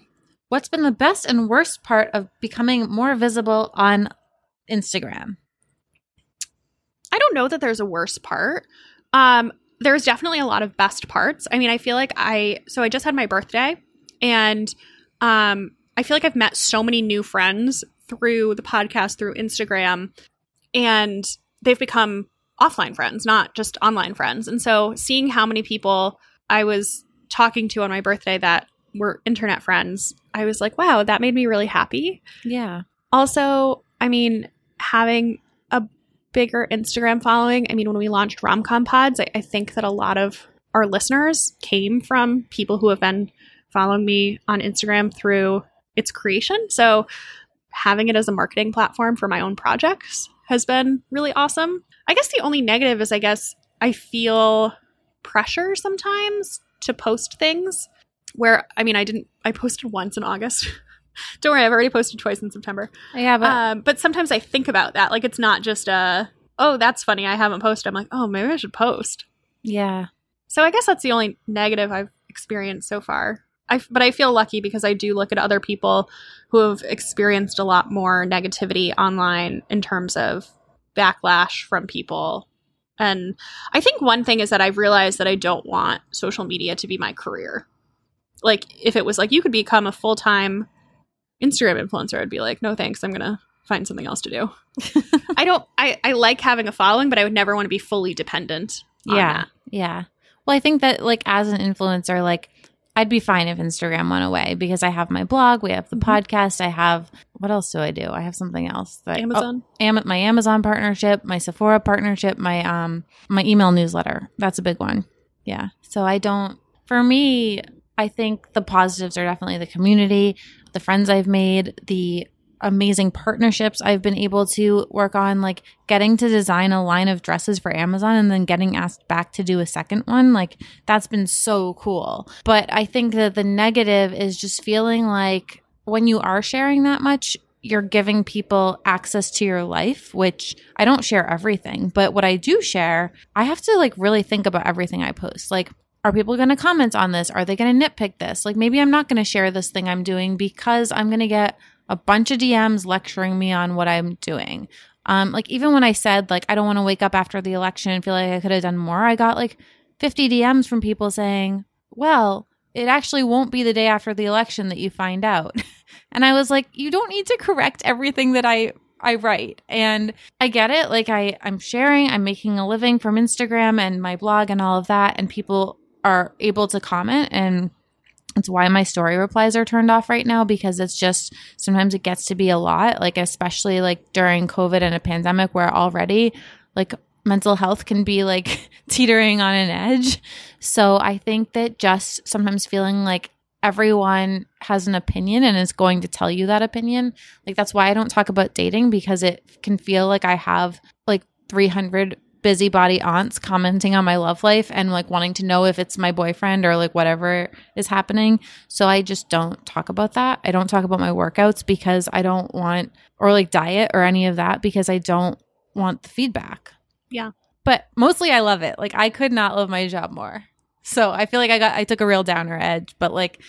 What's been the best and worst part of becoming more visible on Instagram? I don't know that there's a worse part. Um, there's definitely a lot of best parts. I mean, I feel like I so I just had my birthday, and um, I feel like I've met so many new friends through the podcast, through Instagram, and they've become offline friends, not just online friends. And so, seeing how many people I was talking to on my birthday that were internet friends, I was like, wow, that made me really happy. Yeah. also i mean having a bigger instagram following i mean when we launched romcom pods I, I think that a lot of our listeners came from people who have been following me on instagram through its creation. So having it as a marketing platform for my own projects has been really awesome. I guess the only negative is i guess i feel pressure sometimes to post things where i mean i didn't i posted once in august don't worry i've already posted twice in september Yeah. But um, but sometimes I think about that. Like it's not just a, oh, that's funny. I haven't posted. I'm like, oh, maybe I should post. yeah. So I guess that's the only negative I've experienced so far. I, but I feel lucky because I do look at other people who have experienced a lot more negativity online in terms of backlash from people. And I think one thing is that I've realized that I don't want social media to be my career. Like if it was like you could become a full time Instagram influencer, I'd be like, no thanks, I'm gonna find something else to do. I don't I, I like having a following, but I would never want to be fully dependent. on Yeah. that. Yeah. Well, I think that like as an influencer, like I'd be fine if Instagram went away because I have my blog, we have the Mhm. podcast, I have what else do I do? I have something else that Amazon. oh, Am- my Amazon partnership, my Sephora partnership, my um my email newsletter. That's a big one. Yeah. So I don't for me, I think the positives are definitely the community, the friends I've made, the amazing partnerships I've been able to work on, like getting to design a line of dresses for Amazon and then getting asked back to do a second one. Like that's been so cool. But I think that the negative is just feeling like when you are sharing that much, you're giving people access to your life, which I don't share everything, but what I do share, I have to like really think about everything I post. Like, are people going to comment on this? Are they going to nitpick this? Like, maybe I'm not going to share this thing I'm doing because I'm going to get a bunch of DMs lecturing me on what I'm doing. Um, like, even when I said, like, I don't want to wake up after the election and feel like I could have done more, I got like 50 DMs from people saying, well, it actually won't be the day after the election that you find out. And I was like, you don't need to correct everything that I I write. And I get it. Like I I'm sharing, I'm making a living from Instagram and my blog and all of that and people are able to comment and it's why my story replies are turned off right now because it's just sometimes it gets to be a lot like especially like during covid and a pandemic where already like mental health can be like teetering on an edge. So i think that just sometimes feeling like everyone has an opinion and is going to tell you that opinion like that's why i don't talk about dating because it can feel like i have like 300 busybody aunts commenting on my love life and like wanting to know if it's my boyfriend or like whatever is happening. So I just don't talk about that. I don't talk about my workouts because I don't want or like diet or any of that because I don't want the feedback. Yeah. But mostly I love it. Like I could not love my job more. So I feel like I got I took a real downer edge, but like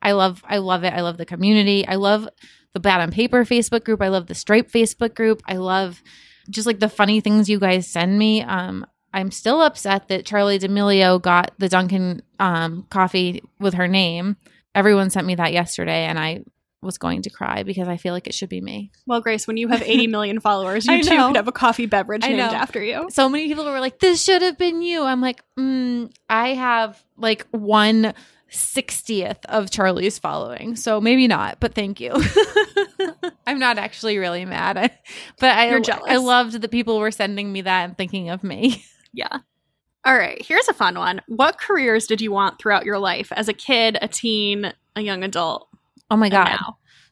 I love I love it. I love the community. I love the Bad on Paper Facebook group. I love the Stripe Facebook group. I love just like the funny things you guys send me. Um, I'm still upset that Charli D'Amelio got the Dunkin' um, coffee with her name. Everyone sent me that yesterday, and I was going to cry because I feel like it should be me. Well, Grace, when you have 80 million followers, you too could have a coffee beverage I named know. after you. So many people were like, "This should have been you." I'm like, mm, I have like one sixtieth of Charli's following, so maybe not. But thank you. I'm not actually really mad, I, but I. I loved that people were sending me that and thinking of me. Yeah. All right, here's a fun one. What careers did you want throughout your life as a kid, a teen, a young adult? Oh my god!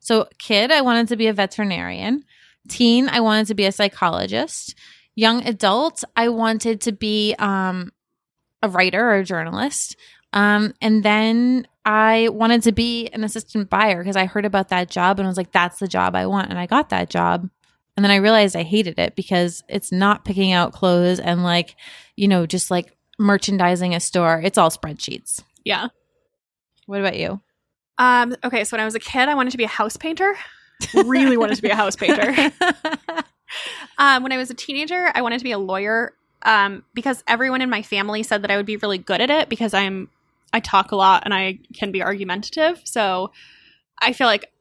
So, kid, I wanted to be a veterinarian. Teen, I wanted to be a psychologist. Young adult, I wanted to be um, a writer or a journalist. Um, and then I wanted to be an assistant buyer because I heard about that job and I was like, that's the job I want. And I got that job. And then I realized I hated it because it's not picking out clothes and like, you know, just like merchandising a store. It's all spreadsheets. Yeah. What about you? Um, okay, so when I was a kid, I wanted to be a house painter. really wanted to be a house painter. Um, when I was a teenager, I wanted to be a lawyer um, because everyone in my family said that I would be really good at it because I'm I talk a lot and I can be argumentative. So I feel like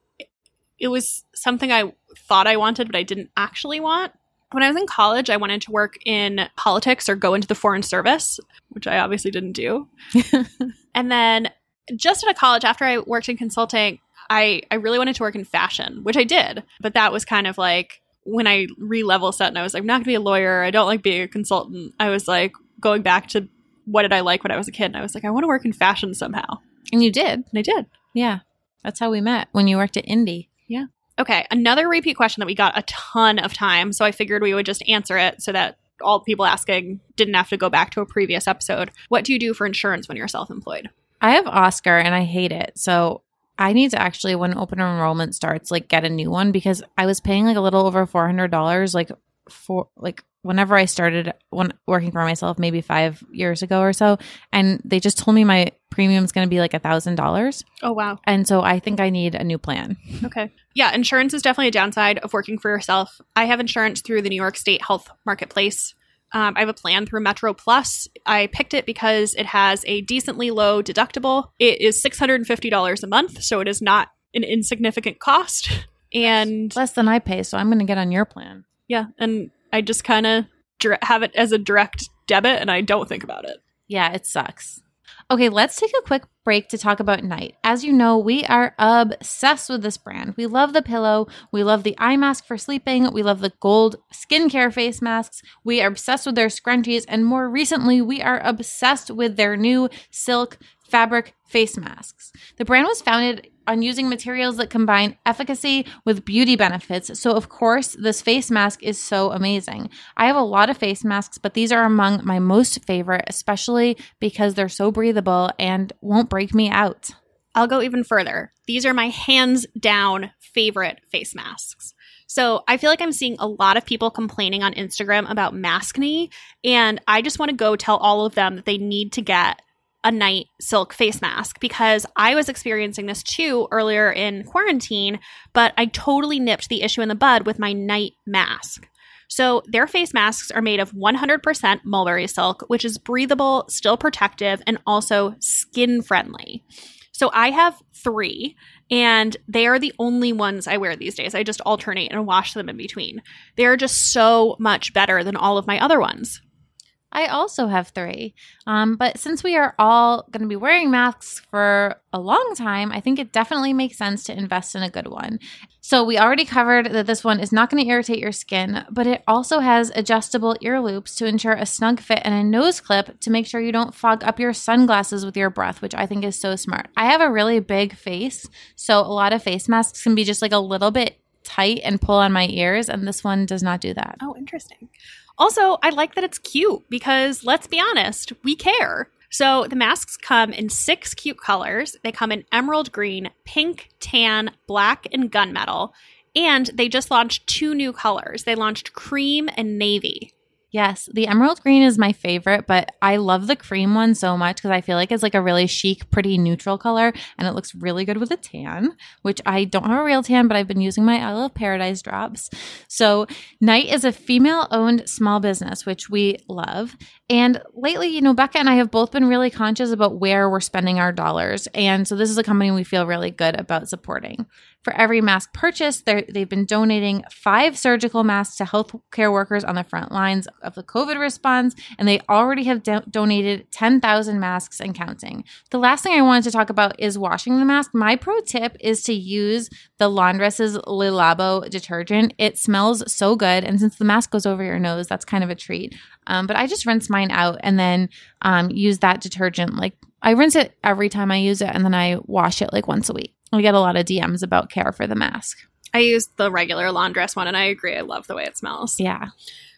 it was something I thought I wanted, but I didn't actually want. When I was in college, I wanted to work in politics or go into the foreign service, which I obviously didn't do. and then just out of college, after I worked in consulting, I, I really wanted to work in fashion, which I did. But that was kind of like when I re level set and I was like, I'm not going to be a lawyer. I don't like being a consultant. I was like going back to what did I like when I was a kid? And I was like, I want to work in fashion somehow. and you did. And I did. Yeah. That's how we met when you worked at Indie. Yeah. Okay, another repeat question that we got a ton of time. So I figured we would just answer it so that all people asking didn't have to go back to a previous episode. What do you do for insurance when you're self employed? I have Oscar and I hate it. So I need to actually, when open enrollment starts, like get a new one because I was paying like a little over four hundred dollars, like for like whenever I started when working for myself, maybe five years ago or so, and they just told me my premium is going to be like a thousand dollars, Oh, wow. and so I think I need a new plan. Okay. Yeah, insurance is definitely a downside of working for yourself. I have insurance through the New York State Health Marketplace. Um, I have a plan through Metro Plus. I picked it because it has a decently low deductible. It is $650 a month, so it is not an insignificant cost. And Less than I pay, so I'm going to get on your plan. yeah, and I just kind of have it as a direct debit and I don't think about it. Yeah, it sucks. Okay, let's take a quick break to talk about Night. As you know, we are obsessed with this brand. We love the pillow, we love the eye mask for sleeping, we love the gold skincare face masks, we are obsessed with their scrunchies, and more recently, we are obsessed with their new silk fabric face masks. The brand was founded on using materials that combine efficacy with beauty benefits. So, of course, this face mask is so amazing. I have a lot of face masks, but these are among my most favorite, especially because they're so breathable and won't break me out. I'll go even further. These are my hands down favorite face masks. So I feel like I'm seeing a lot of people complaining on Instagram about maskne, and I just want to go tell all of them that they need to get a night silk face mask because I was experiencing this too earlier in quarantine, but I totally nipped the issue in the bud with my night mask. So, their face masks are made of 100% mulberry silk, which is breathable, still protective, and also skin friendly. So, I have three, and they are the only ones I wear these days. I just alternate and wash them in between. They are just so much better than all of my other ones. I also have three. Um, but since we are all going to be wearing masks for a long time, I think it definitely makes sense to invest in a good one. So we already covered that this one is not going to irritate your skin, but it also has adjustable ear loops to ensure a snug fit and a nose clip to make sure you don't fog up your sunglasses with your breath, which I think is so smart. I have a really big face, so a lot of face masks can be just like a little bit tight and pull on my ears, and this one does not do that. Oh, interesting. Also, I like that it's cute because let's be honest, we care. So the masks come in six cute colors. They come in emerald green, pink, tan, black, and gunmetal. And they just launched two new colors. They launched cream and navy. Yes, the emerald green is my favorite, but I love the cream one so much because I feel like it's like a really chic, pretty neutral color and it looks really good with a tan, which I don't have a real tan, but I've been using my Isle of Paradise drops. So, Night is a female owned small business, which we love. And lately, you know, Becca and I have both been really conscious about where we're spending our dollars. And so, this is a company we feel really good about supporting. For every mask purchased, they've been donating five surgical masks to healthcare workers on the front lines of the COVID response, and they already have do- donated 10,000 masks and counting. The last thing I wanted to talk about is washing the mask. My pro tip is to use the Laundress's Le Labo detergent. It smells so good, and since the mask goes over your nose, that's kind of a treat. Um, but I just rinse mine out and then um, use that detergent. Like I rinse it every time I use it, and then I wash it like once a week. I get a lot of DMs about care for the mask. I use the regular laundress one and I agree. I love the way it smells. Yeah.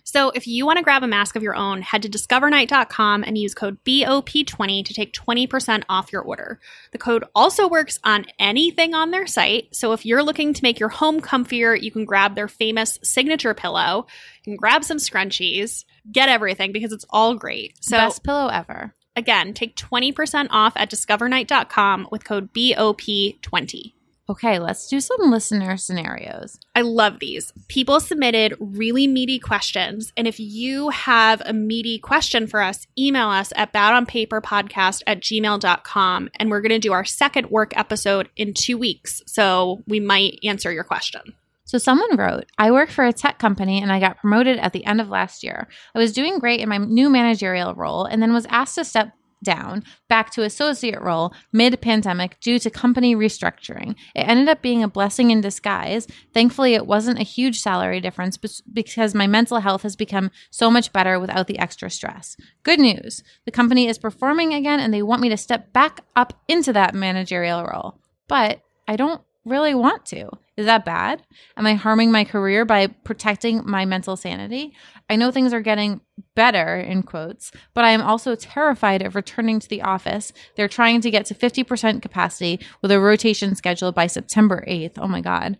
So if you want to grab a mask of your own, head to discovernight.com and use code BOP20 to take 20% off your order. The code also works on anything on their site. So if you're looking to make your home comfier, you can grab their famous signature pillow, you can grab some scrunchies, get everything because it's all great. So Best pillow ever. Again, take 20% off at discovernight.com with code BOP20. Okay, let's do some listener scenarios. I love these. People submitted really meaty questions. And if you have a meaty question for us, email us at badonpaperpodcast at gmail.com. And we're going to do our second work episode in two weeks. So we might answer your question. So someone wrote, I work for a tech company and I got promoted at the end of last year. I was doing great in my new managerial role and then was asked to step down back to associate role mid pandemic due to company restructuring. It ended up being a blessing in disguise. Thankfully, it wasn't a huge salary difference because my mental health has become so much better without the extra stress. Good news the company is performing again and they want me to step back up into that managerial role. But I don't really want to. Is that bad? Am I harming my career by protecting my mental sanity? I know things are getting better, in quotes, but I am also terrified of returning to the office. They're trying to get to 50% capacity with a rotation schedule by September 8th. Oh my God.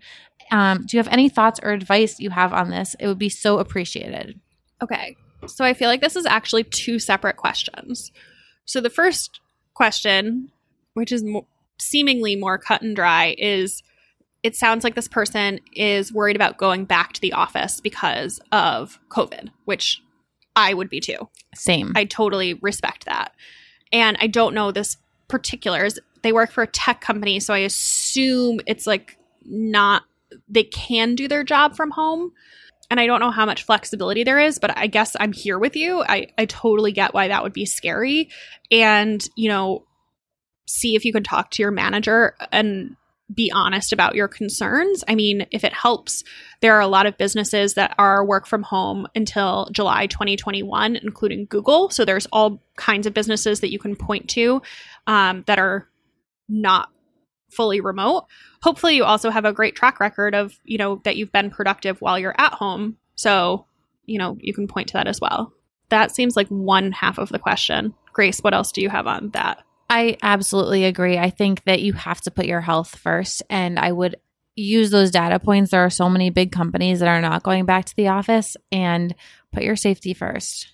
Um, do you have any thoughts or advice you have on this? It would be so appreciated. Okay. So I feel like this is actually two separate questions. So the first question, which is mo- seemingly more cut and dry is it sounds like this person is worried about going back to the office because of COVID, which I would be too. Same. I totally respect that. And I don't know this particulars. They work for a tech company, so I assume it's like not they can do their job from home. And I don't know how much flexibility there is, but I guess I'm here with you. I, I totally get why that would be scary. And, you know, see if you can talk to your manager and be honest about your concerns. I mean, if it helps, there are a lot of businesses that are work from home until July 2021, including Google. So there's all kinds of businesses that you can point to um, that are not fully remote. Hopefully, you also have a great track record of, you know, that you've been productive while you're at home. So, you know, you can point to that as well. That seems like one half of the question. Grace, what else do you have on that? I absolutely agree. I think that you have to put your health first. And I would use those data points. There are so many big companies that are not going back to the office and put your safety first.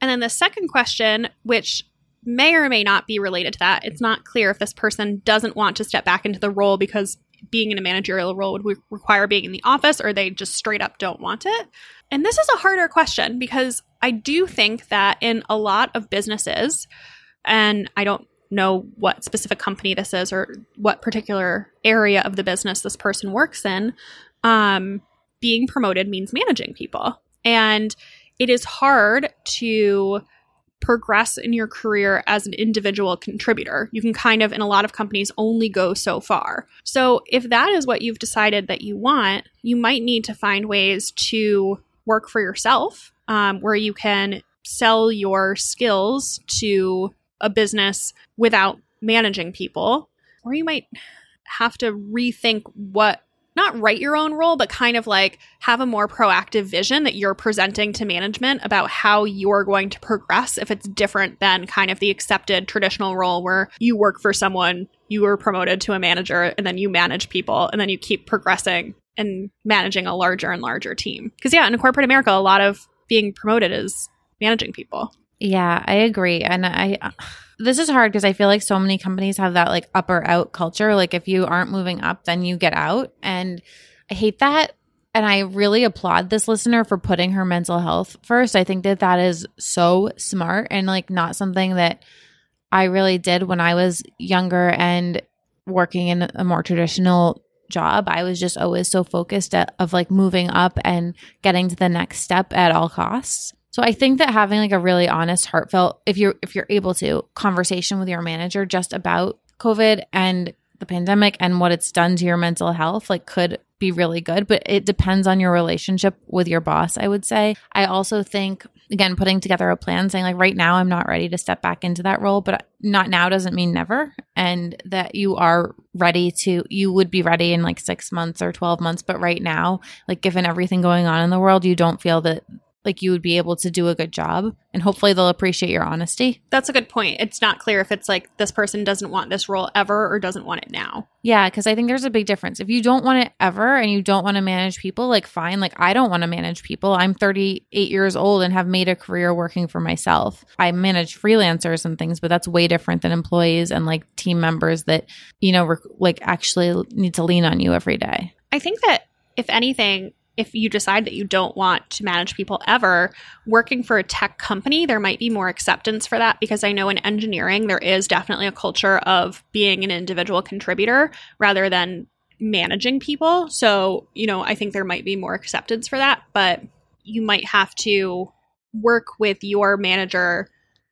And then the second question, which may or may not be related to that, it's not clear if this person doesn't want to step back into the role because being in a managerial role would require being in the office or they just straight up don't want it. And this is a harder question because I do think that in a lot of businesses, and I don't know what specific company this is or what particular area of the business this person works in, um, being promoted means managing people. And it is hard to progress in your career as an individual contributor. You can kind of, in a lot of companies, only go so far. So, if that is what you've decided that you want, you might need to find ways to work for yourself um, where you can sell your skills to a business without managing people. Or you might have to rethink what not write your own role, but kind of like have a more proactive vision that you're presenting to management about how you're going to progress if it's different than kind of the accepted traditional role where you work for someone, you were promoted to a manager, and then you manage people, and then you keep progressing and managing a larger and larger team. Because, yeah, in corporate America, a lot of being promoted is managing people. Yeah, I agree. And I uh, this is hard because I feel like so many companies have that like up or out culture. Like if you aren't moving up, then you get out. And I hate that. And I really applaud this listener for putting her mental health first. I think that that is so smart and like not something that I really did when I was younger and working in a more traditional job. I was just always so focused at, of like moving up and getting to the next step at all costs. So I think that having like a really honest, heartfelt, if you're if you're able to, conversation with your manager just about COVID and the pandemic and what it's done to your mental health, like could be really good, but it depends on your relationship with your boss, I would say. I also think again putting together a plan saying like right now I'm not ready to step back into that role, but not now doesn't mean never and that you are ready to you would be ready in like 6 months or 12 months, but right now, like given everything going on in the world, you don't feel that like you would be able to do a good job and hopefully they'll appreciate your honesty. That's a good point. It's not clear if it's like this person doesn't want this role ever or doesn't want it now. Yeah, because I think there's a big difference. If you don't want it ever and you don't want to manage people, like fine, like I don't want to manage people. I'm 38 years old and have made a career working for myself. I manage freelancers and things, but that's way different than employees and like team members that, you know, rec- like actually need to lean on you every day. I think that if anything, if you decide that you don't want to manage people ever, working for a tech company, there might be more acceptance for that because I know in engineering, there is definitely a culture of being an individual contributor rather than managing people. So, you know, I think there might be more acceptance for that, but you might have to work with your manager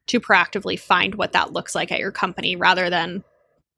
to proactively find what that looks like at your company rather than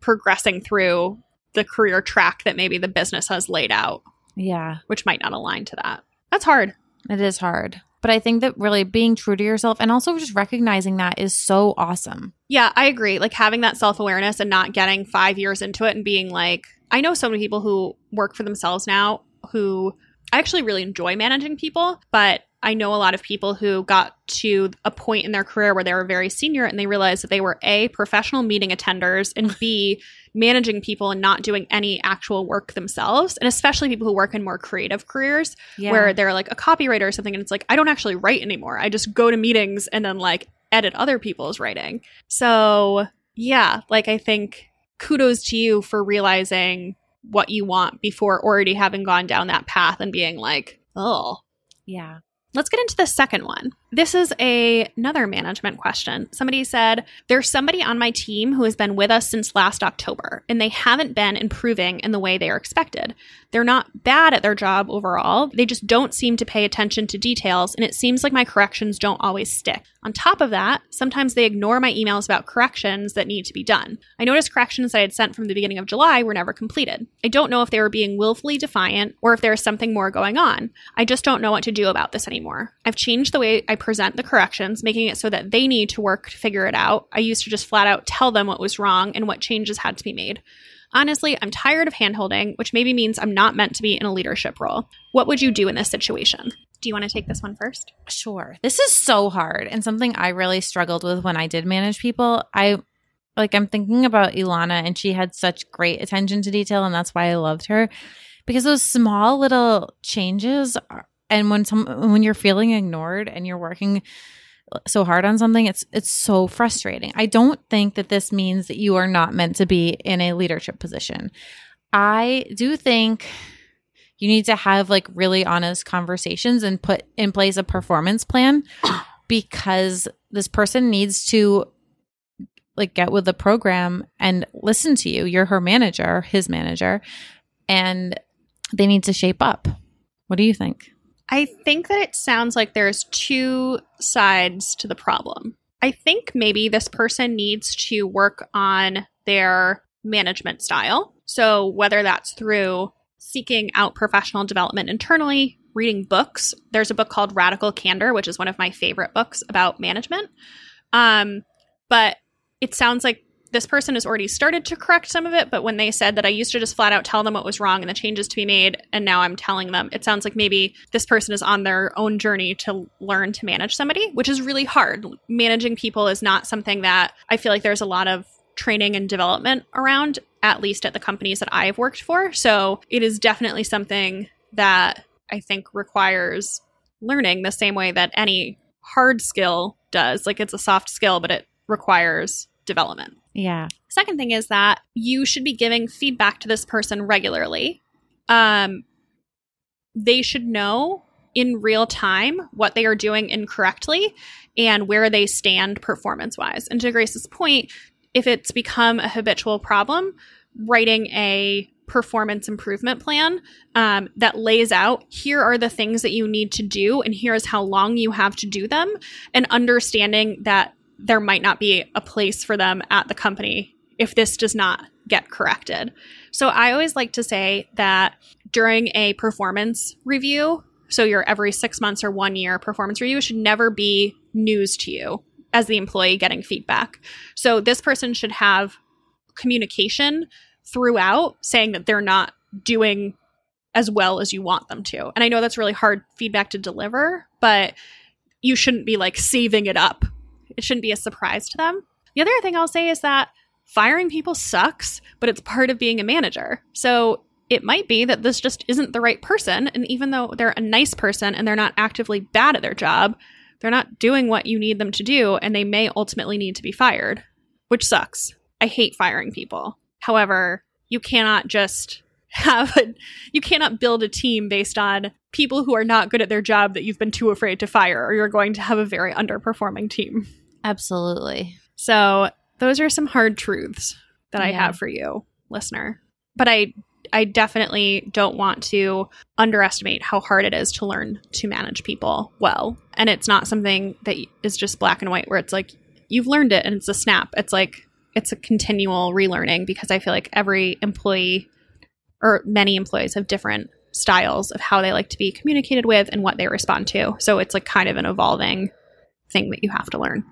progressing through the career track that maybe the business has laid out. Yeah. Which might not align to that. That's hard. It is hard. But I think that really being true to yourself and also just recognizing that is so awesome. Yeah, I agree. Like having that self awareness and not getting five years into it and being like, I know so many people who work for themselves now who I actually really enjoy managing people, but I know a lot of people who got to a point in their career where they were very senior and they realized that they were A, professional meeting attenders, and B, managing people and not doing any actual work themselves. And especially people who work in more creative careers yeah. where they're like a copywriter or something. And it's like, I don't actually write anymore. I just go to meetings and then like edit other people's writing. So, yeah, like I think kudos to you for realizing what you want before already having gone down that path and being like, oh. Yeah. Let's get into the second one. This is a, another management question. Somebody said, There's somebody on my team who has been with us since last October, and they haven't been improving in the way they are expected. They're not bad at their job overall, they just don't seem to pay attention to details, and it seems like my corrections don't always stick. On top of that, sometimes they ignore my emails about corrections that need to be done. I noticed corrections that I had sent from the beginning of July were never completed. I don't know if they were being willfully defiant or if there is something more going on. I just don't know what to do about this anymore. I've changed the way I present the corrections, making it so that they need to work to figure it out. I used to just flat out tell them what was wrong and what changes had to be made. Honestly, I'm tired of handholding, which maybe means I'm not meant to be in a leadership role. What would you do in this situation? Do you want to take this one first? Sure. This is so hard and something I really struggled with when I did manage people. I like I'm thinking about Ilana and she had such great attention to detail and that's why I loved her because those small little changes are, and when some when you're feeling ignored and you're working so hard on something it's it's so frustrating i don't think that this means that you are not meant to be in a leadership position i do think You need to have like really honest conversations and put in place a performance plan because this person needs to like get with the program and listen to you. You're her manager, his manager, and they need to shape up. What do you think? I think that it sounds like there's two sides to the problem. I think maybe this person needs to work on their management style. So, whether that's through seeking out professional development internally, reading books. There's a book called Radical Candor, which is one of my favorite books about management. Um, but it sounds like this person has already started to correct some of it, but when they said that I used to just flat out tell them what was wrong and the changes to be made, and now I'm telling them, it sounds like maybe this person is on their own journey to learn to manage somebody, which is really hard. Managing people is not something that I feel like there's a lot of training and development around, at least at the companies that I've worked for. So it is definitely something that I think requires learning the same way that any hard skill does. Like it's a soft skill, but it requires development. Yeah. Second thing is that you should be giving feedback to this person regularly. Um, they should know in real time what they are doing incorrectly and where they stand performance wise. And to Grace's point, if it's become a habitual problem, writing a performance improvement plan um, that lays out here are the things that you need to do and here's how long you have to do them and understanding that there might not be a place for them at the company if this does not get corrected. So I always like to say that during a performance review, so your every six months or one year performance review should never be news to you as the employee getting feedback. So this person should have communication throughout saying that they're not doing as well as you want them to. And I know that's really hard feedback to deliver, but you shouldn't be like saving it up. It shouldn't be a surprise to them. The other thing I'll say is that firing people sucks, but it's part of being a manager. So it might be that this just isn't the right person. And even though they're a nice person and they're not actively bad at their job, they're not doing what you need them to do, and they may ultimately need to be fired, which sucks. I hate firing people. However, you cannot just have a, you cannot build a team based on people who are not good at their job that you've been too afraid to fire or you're going to have a very underperforming team. Absolutely. So, those are some hard truths that I have for you, listener. But I I definitely don't want to underestimate how hard it is to learn to manage people well. And it's not something that is just black and white where it's like you've learned it and it's a snap. It's like it's a continual relearning because I feel like every employee or many employees have different styles of how they like to be communicated with and what they respond to. So it's like kind of an evolving thing that you have to learn.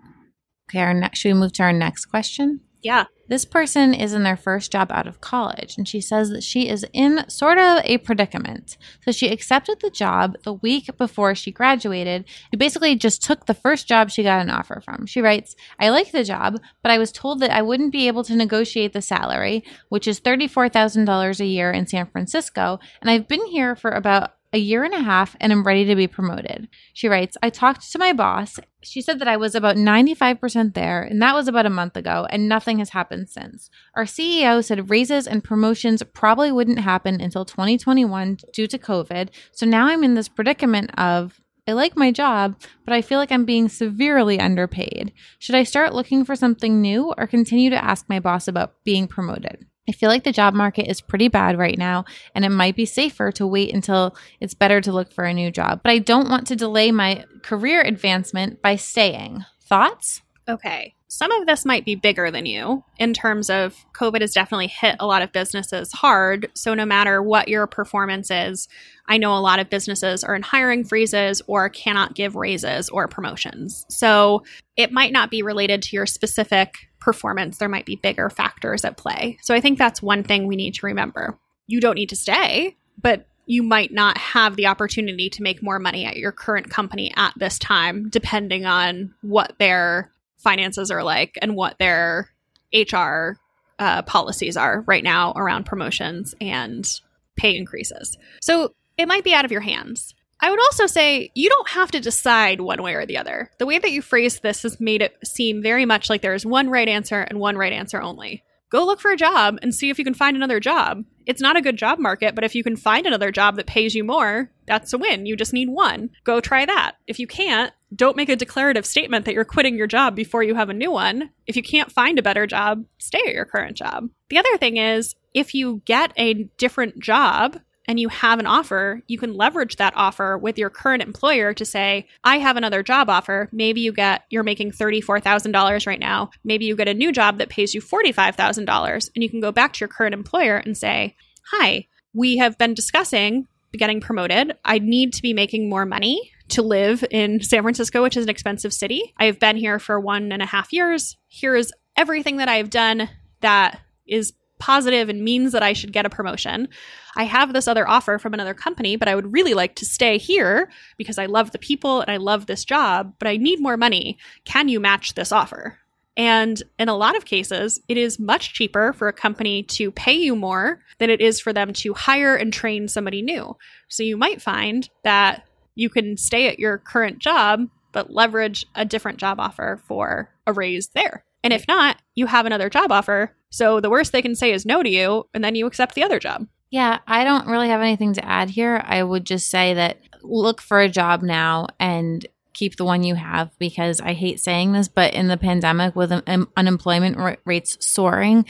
Okay, our next should we move to our next question? Yeah. This person is in their first job out of college, and she says that she is in sort of a predicament. So she accepted the job the week before she graduated. She basically just took the first job she got an offer from. She writes, I like the job, but I was told that I wouldn't be able to negotiate the salary, which is $34,000 a year in San Francisco, and I've been here for about a year and a half and I'm ready to be promoted. She writes, I talked to my boss. She said that I was about 95% there, and that was about a month ago, and nothing has happened since. Our CEO said raises and promotions probably wouldn't happen until 2021 due to COVID. So now I'm in this predicament of I like my job, but I feel like I'm being severely underpaid. Should I start looking for something new or continue to ask my boss about being promoted? I feel like the job market is pretty bad right now, and it might be safer to wait until it's better to look for a new job. But I don't want to delay my career advancement by staying. Thoughts? Okay. Some of this might be bigger than you in terms of COVID has definitely hit a lot of businesses hard. So, no matter what your performance is, I know a lot of businesses are in hiring freezes or cannot give raises or promotions. So, it might not be related to your specific performance. There might be bigger factors at play. So, I think that's one thing we need to remember. You don't need to stay, but you might not have the opportunity to make more money at your current company at this time, depending on what their finances are like and what their HR uh, policies are right now around promotions and pay increases. So it might be out of your hands. I would also say you don't have to decide one way or the other. The way that you phrase this has made it seem very much like there's one right answer and one right answer only. Go look for a job and see if you can find another job. It's not a good job market, but if you can find another job that pays you more, that's a win. You just need one. Go try that. If you can't, don't make a declarative statement that you're quitting your job before you have a new one. If you can't find a better job, stay at your current job. The other thing is, if you get a different job, and you have an offer, you can leverage that offer with your current employer to say, I have another job offer. Maybe you get, you're making $34,000 right now. Maybe you get a new job that pays you $45,000 and you can go back to your current employer and say, Hi, we have been discussing getting promoted. I need to be making more money to live in San Francisco, which is an expensive city. I have been here for one and a half years. Here is everything that I have done that is positive and means that I should get a promotion. I have this other offer from another company, but I would really like to stay here because I love the people and I love this job, but I need more money. Can you match this offer? And in a lot of cases, it is much cheaper for a company to pay you more than it is for them to hire and train somebody new. So you might find that you can stay at your current job, but leverage a different job offer for a raise there. And if not, you have another job offer. So the worst they can say is no to you, and then you accept the other job. Yeah, I don't really have anything to add here. I would just say that look for a job now and keep the one you have because I hate saying this, but in the pandemic with un- um, unemployment rates soaring,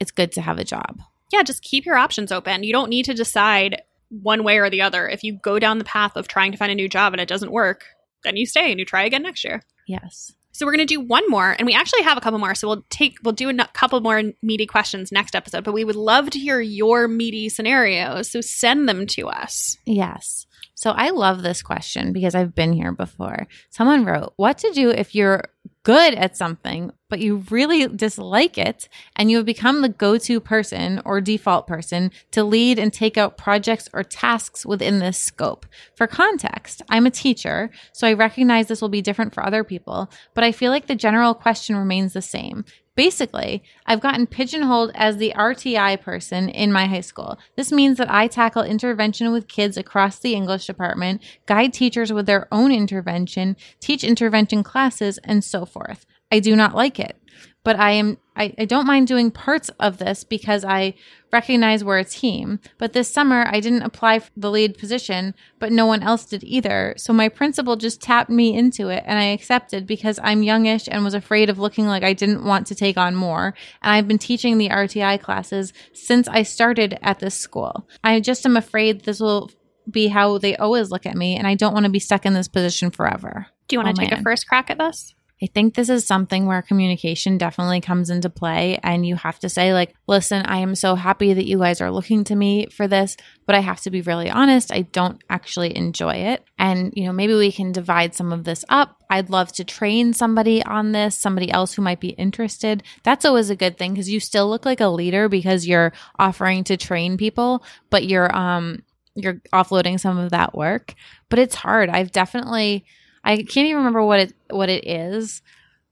it's good to have a job. Yeah, just keep your options open. You don't need to decide one way or the other. If you go down the path of trying to find a new job and it doesn't work, then you stay and you try again next year. Yes. So we're going to do one more, and we actually have a couple more. So we'll take we'll do a couple more meaty questions next episode. But we would love to hear your meaty scenarios. So send them to us. Yes. So I love this question because I've been here before. Someone wrote, What to do if you're good at something, but you really dislike it and you have become the go to person or default person to lead and take out projects or tasks within this scope. For context, I'm a teacher, so I recognize this will be different for other people, but I feel like the general question remains the same. Basically, I've gotten pigeonholed as the RTI person in my high school. This means that I tackle intervention with kids across the English department, guide teachers with their own intervention, teach intervention classes, and so forth. I do not like it but I am I, I don't mind doing parts of this because I recognize we're a team. But this summer I didn't apply for the lead position, but no one else did either. So my principal just tapped me into it and I accepted because I'm youngish and was afraid of looking like I didn't want to take on more. And I've been teaching the RTI classes since I started at this school. I just am afraid this will be how they always look at me and I don't want to be stuck in this position forever. Do you want to oh, take man. a first crack at this? I think this is something where communication definitely comes into play. And you have to say, like, listen, I am so happy that you guys are looking to me for this, but I have to be really honest. I don't actually enjoy it. And, you know, maybe we can divide some of this up. I'd love to train somebody on this, somebody else who might be interested. That's always a good thing because you still look like a leader because you're offering to train people, but you're, um, you're offloading some of that work. But it's hard. I've definitely, I can't even remember what it what it is,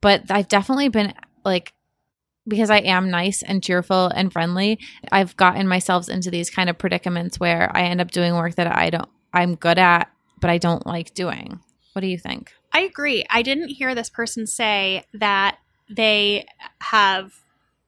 but I've definitely been like because I am nice and cheerful and friendly, I've gotten myself into these kind of predicaments where I end up doing work that I don't I'm good at, but I don't like doing. What do you think? I agree. I didn't hear this person say that they have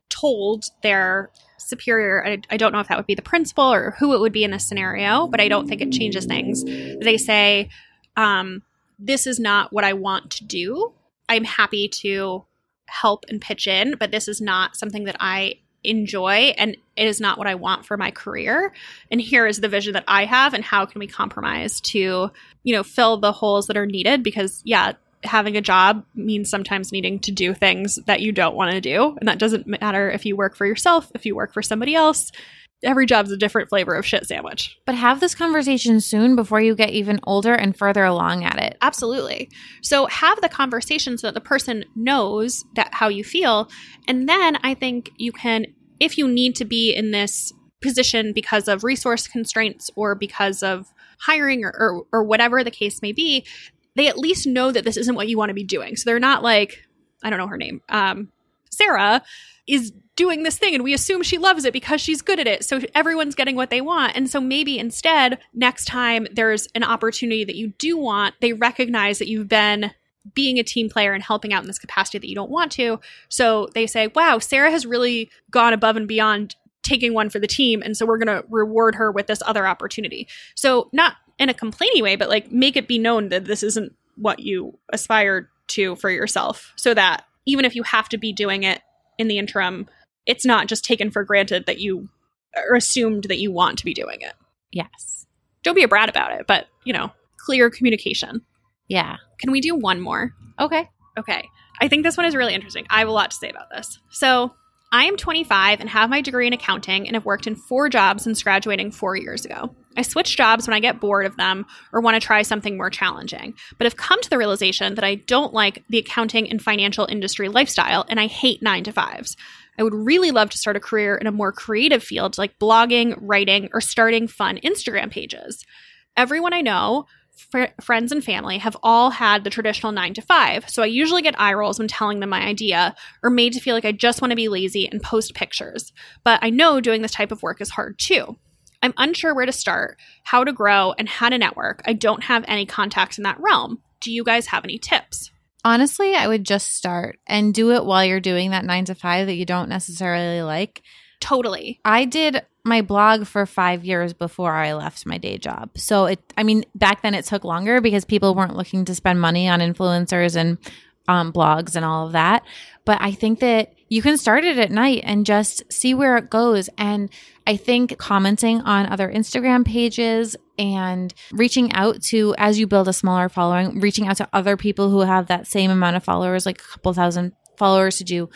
told their superior I, I, don't know if that would be the principal or who it would be in this scenario but i don't think it changes things they say um, this is not what I want to do. I'm happy to help and pitch in, but this is not something that I enjoy and it is not what I want for my career. And here is the vision that I have and how can we compromise to, you know, fill the holes that are needed because yeah, having a job means sometimes needing to do things that you don't want to do. And that doesn't matter if you work for yourself, if you work for somebody else every job's a different flavor of shit sandwich. But have this conversation soon before you get even older and further along at it. Absolutely. So have the conversation so that the person knows that how you feel. And then I think you can, if you need to be in this position because of resource constraints or because of hiring or, or, or whatever the case may be, they at least know that this isn't what you want to be doing. So they're not like, I don't know her name, um, Sarah is doing this thing and we assume she loves it because she's good at it. So everyone's getting what they want. And so maybe instead, next time there's an opportunity that you do want, they recognize that you've been being a team player and helping out in this capacity that you don't want to. So they say, wow, Sarah has really gone above and beyond taking one for the team. And so we're going to reward her with this other opportunity. So, not in a complaining way, but like make it be known that this isn't what you aspire to for yourself so that even if you have to be doing it in the interim, it's not just taken for granted that you or assumed that you want to be doing it. Yes. Don't be a brat about it, but you know, clear communication. Yeah. Can we do one more? Okay. Okay. I think this one is really interesting. I have a lot to say about this. So, I am 25 and have my degree in accounting and have worked in four jobs since graduating four years ago. I switch jobs when I get bored of them or want to try something more challenging, but have come to the realization that I don't like the accounting and financial industry lifestyle and I hate nine to fives. I would really love to start a career in a more creative field like blogging, writing, or starting fun Instagram pages. Everyone I know, fr- friends and family, have all had the traditional nine to five, so I usually get eye rolls when telling them my idea or made to feel like I just want to be lazy and post pictures. But I know doing this type of work is hard too. I'm unsure where to start, how to grow, and how to network. I don't have any contacts in that realm. Do you guys have any tips? Honestly, I would just start and do it while you're doing that nine to five that you don't necessarily like. Totally. I did my blog for five years before I left my day job. So it, I mean, back then it took longer because people weren't looking to spend money on influencers and um, blogs and all of that. But I think that you can start it at night and just see where it goes. And I think commenting on other Instagram pages and reaching out to, as you build a smaller following, reaching out to other people who have that same amount of followers, like a couple thousand followers to do,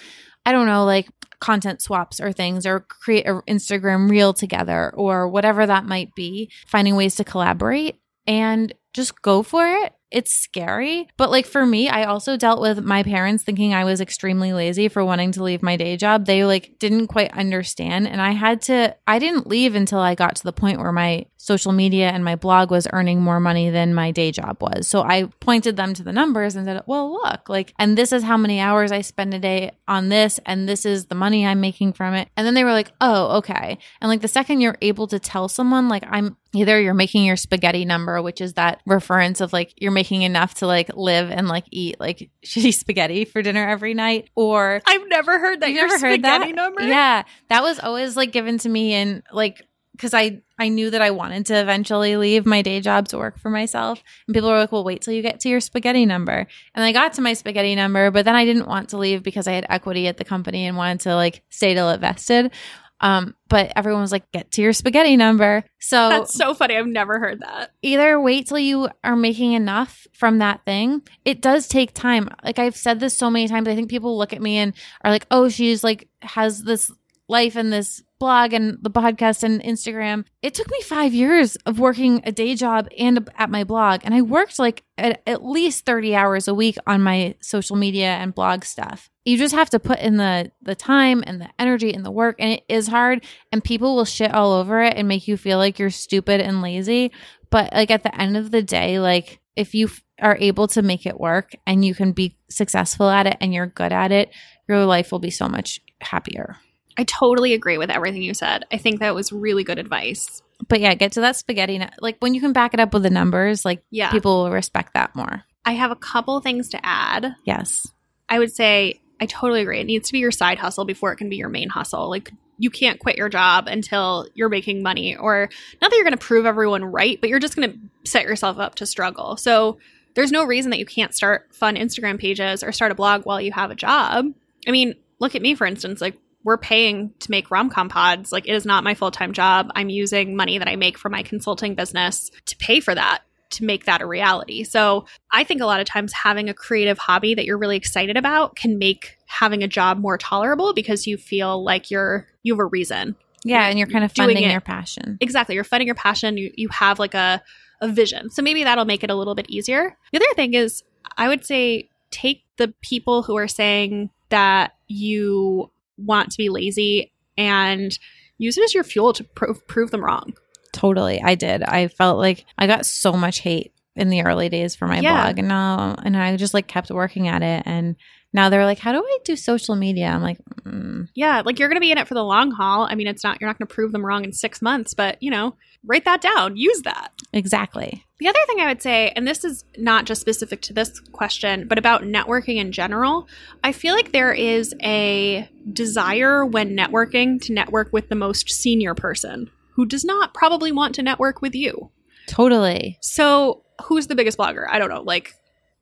I don't know, like content swaps or things or create an Instagram reel together or whatever that might be, finding ways to collaborate and just go for it. It's scary. But like for me, I also dealt with my parents thinking I was extremely lazy for wanting to leave my day job. They like didn't quite understand. And I had to, I didn't leave until I got to the point where my social media and my blog was earning more money than my day job was. So I pointed them to the numbers and said, well, look, like, and this is how many hours I spend a day on this, and this is the money I'm making from it. And then they were like, oh, okay. And like the second you're able to tell someone, like, I'm either you're making your spaghetti number, which is that reference of like you're making enough to like live and like eat like shitty spaghetti for dinner every night, or I've never heard that. you never heard spaghetti that number? Yeah, that was always like given to me and like because I I knew that I wanted to eventually leave my day job to work for myself, and people were like, "Well, wait till you get to your spaghetti number." And I got to my spaghetti number, but then I didn't want to leave because I had equity at the company and wanted to like stay till it vested. Um, but everyone was like, "Get to your spaghetti number." So That's so funny. I've never heard that. either wait till you are making enough from that thing. It does take time. Like I've said this so many times. I think people look at me and are like, "Oh, she's like has this life and this blog and the podcast and Instagram." It took me 5 years of working a day job and at my blog, and I worked like at, at least 30 hours a week on my social media and blog stuff. You just have to put in the the time and the energy and the work and it is hard and people will shit all over it and make you feel like you're stupid and lazy but like at the end of the day like if you are able to make it work and you can be successful at it and you're good at it your life will be so much happier I totally agree with everything you said. I think that was really good advice. but yeah get to that spaghetti like when you can back it up with the numbers like Yeah. people will respect that more I have a couple things to add. yes I would say I totally agree. It needs to be your side hustle before it can be your main hustle. Like you can't quit your job until you're making money or not that you're going to prove everyone right, but you're just going to set yourself up to struggle. So there's no reason that you can't start fun Instagram pages or start a blog while you have a job. I mean, look at me for instance, like we're paying to make rom-com pods. Like it is not my full-time job. I'm using money that I make from my consulting business to pay for that to make that a reality. So I think a lot of times having a creative hobby that you're really excited about can make having a job more tolerable because you feel like you're you have a reason. yeah and you're kind of funding your passion Exactly. You're funding your passion. You you have like a a vision. So maybe that'll make it a little bit easier. The other thing is I would say take the people who are saying that you want to be lazy and use it as your fuel to prove prove them wrong. Totally. I did. I felt like I got so much hate in the early days for my Yeah. blog and now and I just like kept working at it and now they're like how do I do social media? I'm like mm, Yeah, like you're going to be in it for the long haul. I mean, it's not you're not going to prove them wrong in 6 months, but you know, write that down. Use that. Exactly. The other thing I would say, and this is not just specific to this question, but about networking in general, I feel like there is a desire when networking to network with the most senior person who does not probably want to network with you. Totally. So, who's the biggest blogger? I don't know. Like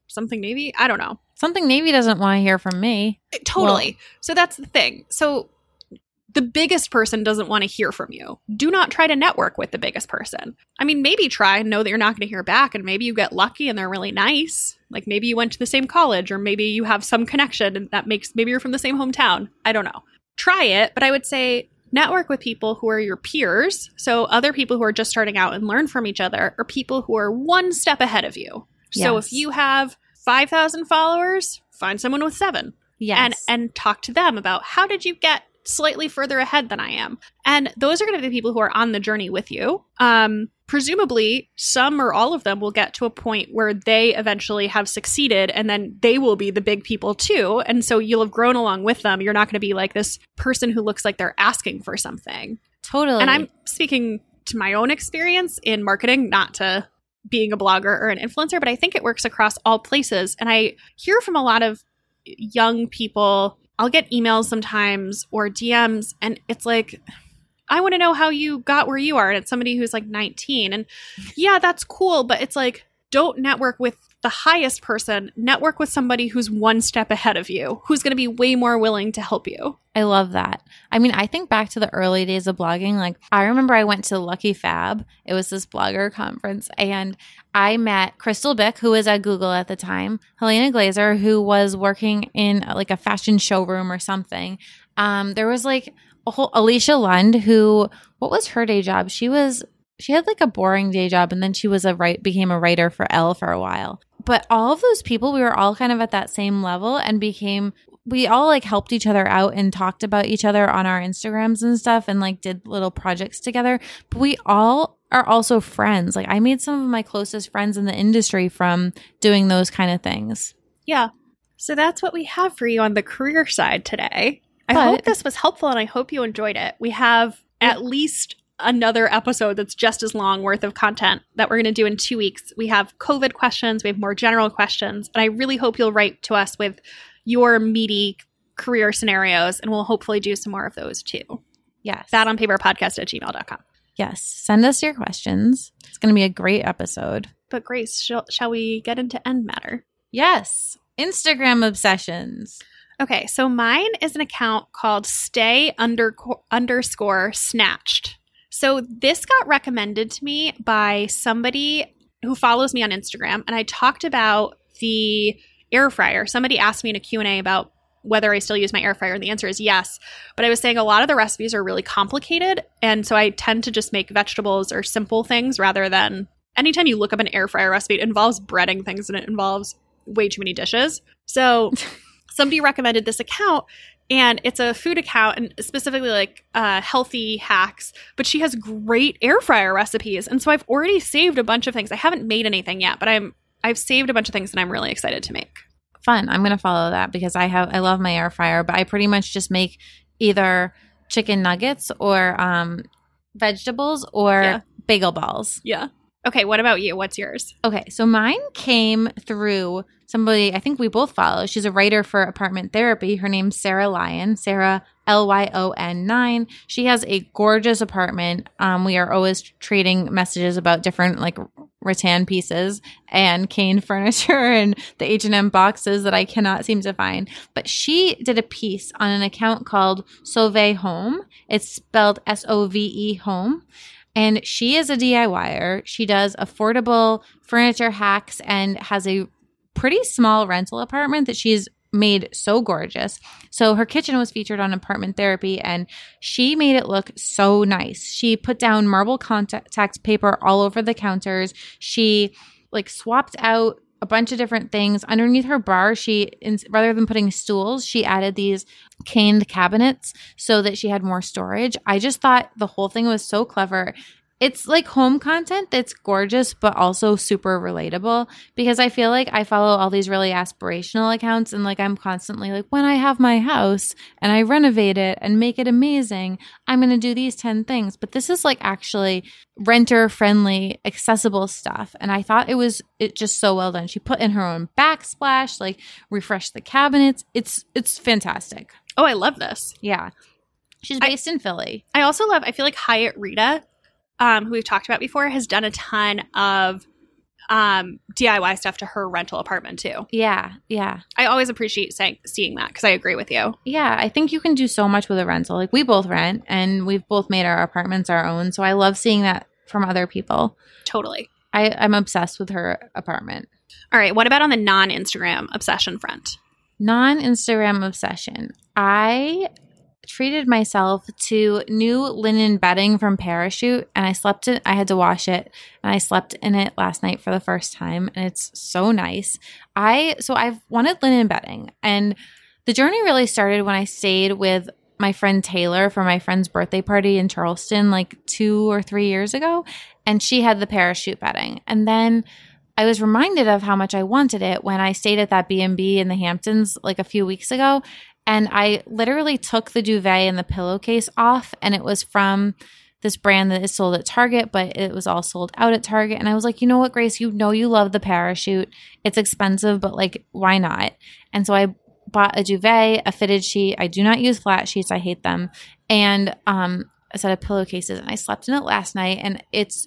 something maybe? I don't know. Something Navy doesn't want to hear from me. Eh, totally. so that's the thing. So the biggest person doesn't want to hear from you. Do not try to network with the biggest person. I mean, maybe try and know that you're not going to hear back, and maybe you get lucky and they're really nice. Like maybe you went to the same college, or maybe you have some connection and that makes maybe you're from the same hometown. I don't know. Try it, but I would say network with people who are your peers. So other people who are just starting out and learn from each other, or people who are one step ahead of you. So if you have 5,000 followers, find someone with seven Yes. and and talk to them about how did you get slightly further ahead than I am. And those are going to be the people who are on the journey with you. Um, presumably, some or all of them will get to a point where they eventually have succeeded, and then they will be the big people too. And so you'll have grown along with them. You're not going to be like this person who looks like they're asking for something. totally. And I'm speaking to my own experience in marketing, not to being a blogger or an influencer, but I think it works across all places. And I hear from a lot of young people, I'll get emails sometimes or DMs, and it's like, I want to know how you got where you are. And it's somebody who's like 19. And yeah, that's cool, but it's like, don't network with the highest person. Network with somebody who's one step ahead of you, who's going to be way more willing to help you. I love that. I mean, I think back to the early days of blogging. Like, I remember I went to Lucky FABB. It was this blogger conference, and I met Crystal Bick, who was at Google at the time, Helena Glazer, who was working in uh, like a fashion showroom or something. Um, there was like a whole Alicia Lund, who what was her day job? She was she had like a boring day job, and then she was a right became a writer for Elle for a while. But all of those people, we were all kind of at that same level and became we all like helped each other out and talked about each other on our Instagrams and stuff and like did little projects together. But we all are also friends. Like I made some of my closest friends in the industry from doing those kind of things. Yeah. So that's what we have for you on the career side today. I But- hope this was helpful and I hope you enjoyed it. We have at least another episode that's just as long worth of content that we're going to do in two weeks. We have COVID questions, we have more general questions, and I really hope you'll write to us with your meaty career scenarios, and we'll hopefully do some more of those too. Yes. Bad on paper podcast at gmail.com. yes. Send us your questions. It's going to be a great episode. But Grace, shall, shall we get into end matter? Yes. Instagram obsessions. Okay, so mine is an account called stay under, underscore snatched. So this got recommended to me by somebody who follows me on Instagram, and I talked about the air fryer. Somebody asked me in a Q&A about whether I still use my air fryer, and the answer is yes. But I was saying a lot of the recipes are really complicated, and so I tend to just make vegetables or simple things rather than anytime you look up an air fryer recipe, it involves breading things and it involves way too many dishes. So somebody recommended this account and it's a food account and specifically like uh, healthy hacks but she has great air fryer recipes and so i've already saved a bunch of things i haven't made anything yet but i'm i've saved a bunch of things that i'm really excited to make Fun. I'm going to follow that because I have I love my air fryer, but I pretty much just make either chicken nuggets or um vegetables or Yeah. bagel balls. yeah okay what about you what's yours Okay, so mine came through somebody I think we both follow. She's a writer for Apartment Therapy. Her name's Sarah Lyon. Sarah L Y O N nine. She has a gorgeous apartment. Um, we are always trading messages about different like rattan pieces and cane furniture and the H and M boxes that I cannot seem to find. But she did a piece on an account called Sove Home. It's spelled S O V E Home. And she is a DIYer. She does affordable furniture hacks and has a pretty small rental apartment that she's made so gorgeous. So her kitchen was featured on Apartment Therapy and she made it look so nice. She put down marble contact paper all over the counters. She like swapped out a bunch of different things underneath her bar. She in, rather than putting stools, she added these caned cabinets so that she had more storage. I just thought the whole thing was so clever. It's like home content that's gorgeous but also super relatable because I feel like I follow all these really aspirational accounts and like I'm constantly like when I have my house and I renovate it and make it amazing, I'm going to do these 10 things. But this is like actually renter friendly, accessible stuff and I thought it was it just so well done. She put in her own backsplash, like refreshed the cabinets. It's it's fantastic. Oh, I love this. Yeah. She's I- based in Philly. I also love, I feel like Hayat Rida, um, who we've talked about before, has done a ton of um, DIY stuff to her rental apartment too. Yeah, yeah. I always appreciate saying, seeing that because I agree with you. Yeah, I think you can do so much with a rental. Like we both rent and we've both made our apartments our own. So I love seeing that from other people. Totally. I, I'm obsessed with her apartment. All right. What about on the non Instagram obsession front? Non Instagram obsession. I treated myself to new linen bedding from Parachute and I slept in I had to wash it and I slept in it last night for the first time and it's so nice. I so I've wanted linen bedding and the journey really started when I stayed with my friend Taylor for my friend's birthday party in Charleston like 2 or 3 years ago and she had the parachute bedding. And then I was reminded of how much I wanted it when I stayed at that B&B in the Hamptons like a few weeks ago and I literally took the duvet and the pillowcase off and it was from this brand that is sold at Target, but it was all sold out at Target. And I was like, you know what, Grace, you know you love the parachute. It's expensive, but like, why not? And so I bought a duvet, a fitted sheet. I do not use flat sheets. I hate them. And um, a set of pillowcases. And I slept in it last night and it's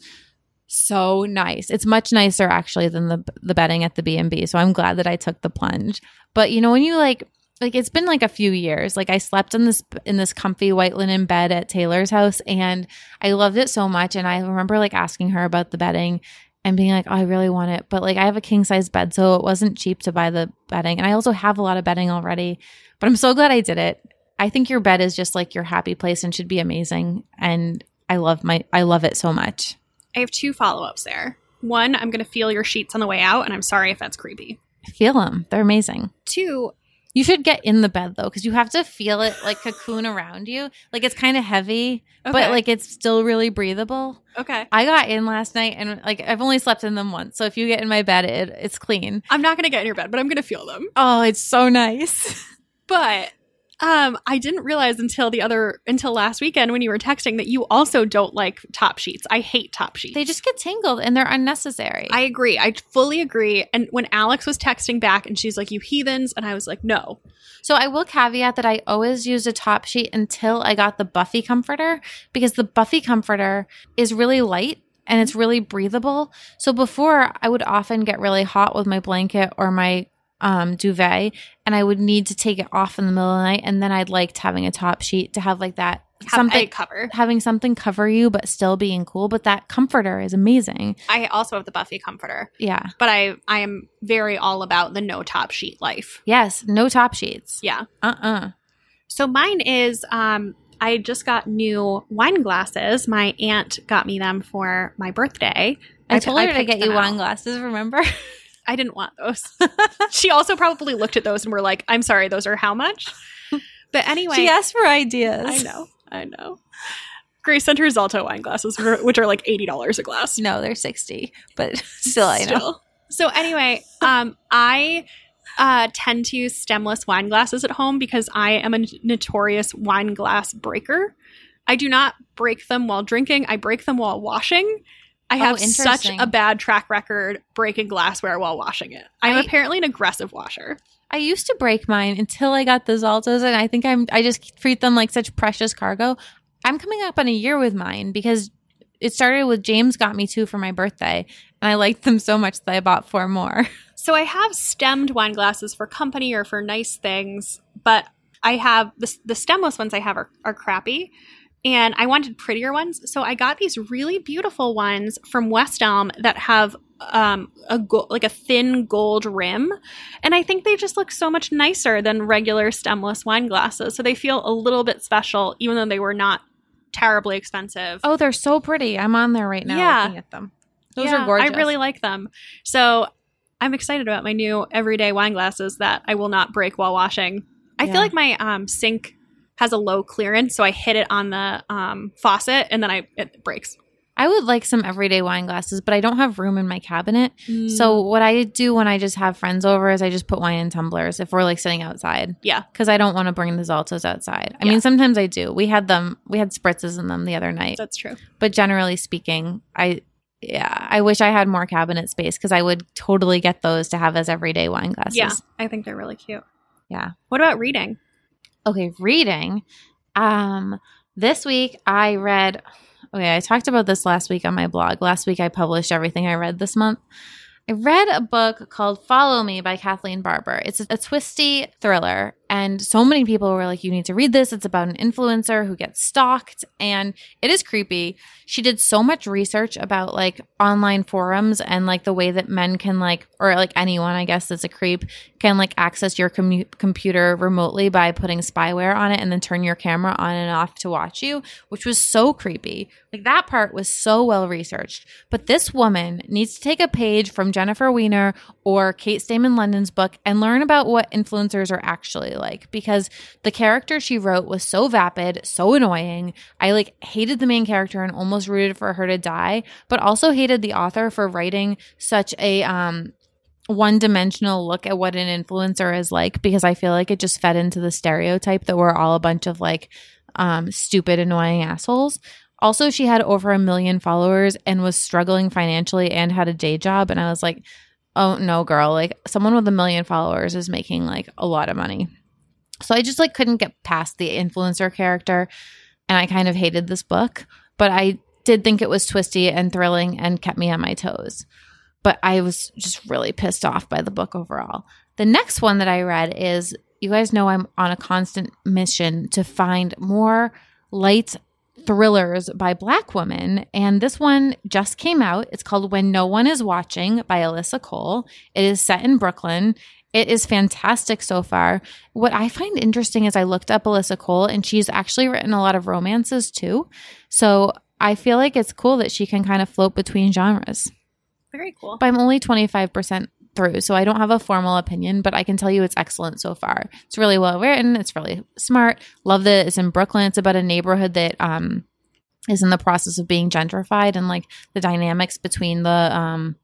so nice. It's much nicer actually than the the bedding at the B&B. So I'm glad that I took the plunge. But you know when you like like it's been like a few years. Like I slept in this in this comfy white linen bed at Taylor's house and I loved it so much and I remember like asking her about the bedding and being like, oh, I really want it. But like I have a king size bed, so it wasn't cheap to buy the bedding. And I also have a lot of bedding already. But I'm so glad I did it. I think your bed is just like your happy place and should be amazing. And I love my I love it so much. I have two follow ups there. One, I'm going to feel your sheets on the way out, and I'm sorry if that's creepy. Feel them. They're amazing. Two, You should get in the bed though, because you have to feel it like cocoon around you. Like it's kind of heavy, Okay. but like it's still really breathable. okay. I got in last night and like I've only slept in them once. So if you get in my bed, it, it's clean. I'm not going to get in your bed, but I'm going to feel them. Oh, it's so nice. But um, I didn't realize until the other until last weekend when you were texting that you also don't like top sheets. I hate top sheets. they just get tangled and they're unnecessary. I agree. I fully agree. And when Alex was texting back and she's like, "You heathens," and I was like, "No." So I will caveat that I always used a top sheet until I got the Buffy comforter because the Buffy comforter is really light and it's really breathable. So before I would often get really hot with my blanket or my um, duvet and I would need to take it off in the middle of the night and then I'd liked having a top sheet to have like that Have something cover. having something cover you but still being cool but that comforter is amazing. I also have the Buffy comforter, Yeah. but I I am very all about the no top sheet life. Yes, no top sheets. Yeah. Uh-uh. So mine is um I just got new wine glasses. My aunt got me them for my birthday. I, I- told her to get you them wine glasses, remember? I didn't want those. she also probably looked at those and were like, "I'm sorry, those are how much?" But anyway, she asked for ideas. I know, I know. Grace sent her Zalto wine glasses, which are like eighty dollars a glass. No, they're 60, but still I know. Still. So anyway, um, I uh, tend to use stemless wine glasses at home because I am a notorious wine glass breaker. I do not break them while drinking. I break them while washing. I Oh, have such a bad track record breaking glassware while washing it. I'm I- apparently an aggressive washer. I used to break mine until I got the Zaltos and I think I'm I just treat them like such precious cargo. I'm coming up on a year with mine because it started with James got me two for my birthday and I liked them so much that I bought four more. So I have stemmed wine glasses for company or for nice things, but I have the, the stemless ones I have are, are crappy. And I wanted prettier ones. So I got these really beautiful ones from West Elm that have um, a go- like a thin gold rim. And I think they just look so much nicer than regular stemless wine glasses. So they feel a little bit special, even though they were not terribly expensive. Oh, they're so pretty. I'm on there right now Yeah. looking at them. Those Yeah, are gorgeous. I really like them. So I'm excited about my new everyday wine glasses that I will not break while washing. I Yeah. feel like my um, sink has a low clearance, so I hit it on the um, faucet and then I it breaks. I would like some everyday wine glasses, but I don't have room in my cabinet. Mm. So what I do when I just have friends over is I just put wine in tumblers if we're like sitting outside. Yeah. Because I don't want to bring the Zaltos outside. I Yeah. mean, sometimes I do. We had them. We had spritzes in them the other night. that's true. But generally speaking, I yeah, I wish I had more cabinet space because I would totally get those to have as everyday wine glasses. Yeah, I think they're really cute. Yeah. What about reading? Okay, reading. Um, this week I read. Okay, I talked about this last week on my blog. Last week I published everything I read this month. I read a book called Follow Me by Kathleen Barber. It's a, a twisty thriller, and so many people were like, You need to read this. It's about an influencer who gets stalked, and it is creepy. She did so much research about like online forums and like the way that men can, like, or like anyone, I guess, that's a creep, can like access your commu- computer remotely by putting spyware on it and then turn your camera on and off to watch you, which was so creepy. Like that part was so well researched. But this woman needs to take a page from Jennifer Weiner or Kate Stayman-London's book and learn about what influencers are actually like because the character she wrote was so vapid, so annoying. I like hated the main character and almost rooted for her to die, but also hated the author for writing such a um one dimensional look at what an influencer is like because I feel like it just fed into the stereotype that we're all a bunch of like um, stupid, annoying assholes. Also, she had over a million followers and was struggling financially and had a day job. And I was like, oh no, girl, like someone with a million followers is making like a lot of money. So I just like couldn't get past the influencer character. And I kind of hated this book, but I did think it was twisty and thrilling and kept me on my toes but I was just really pissed off by the book overall. The next one that I read is you guys know I'm on a constant mission to find more light thrillers by black women and this one just came out it's called when no one is watching by alyssa cole it is set in brooklyn it is fantastic so far what i find interesting is i looked up alyssa cole and she's actually written a lot of romances too so i feel like it's cool that she can kind of float between genres Very cool. but I'm only 25% through, so I don't have a formal opinion, but I can tell you it's excellent so far. It's really well written, it's really smart. Love that it's in Brooklyn. It's about a neighborhood that um is in the process of being gentrified and like the dynamics between the um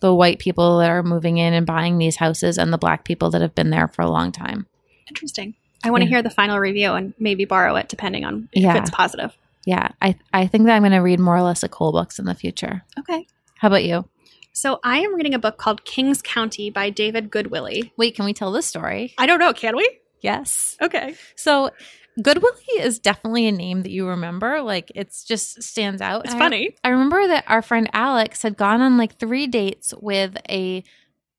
the white people that are moving in and buying these houses and the black people that have been there for a long time. Interesting. I want to Yeah. hear the final review and maybe borrow it depending on if Yeah. it's positive. Yeah, I I think that I'm going to read more Alyssa Cole books in the future. Okay. How about you? So I am reading a book called Kings County by David Goodwillie. Wait, can we tell this story? I don't know, can we? Yes. Okay. So Goodwillie is definitely a name that you remember. Like it's just stands out. It's And I- funny. I remember that our friend Alex had gone on like three dates with a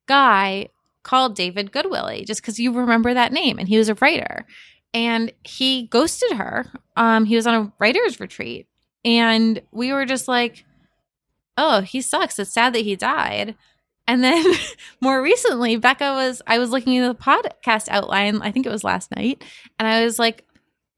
guy called David Goodwillie, just because you remember that name, and he was a writer. And he ghosted her. Um, he was on a writer's retreat, and we were just like, "Oh, he sucks. It's sad that he died." And then more recently, Becca was, I was looking at the podcast outline, I think it was last night, and I was like,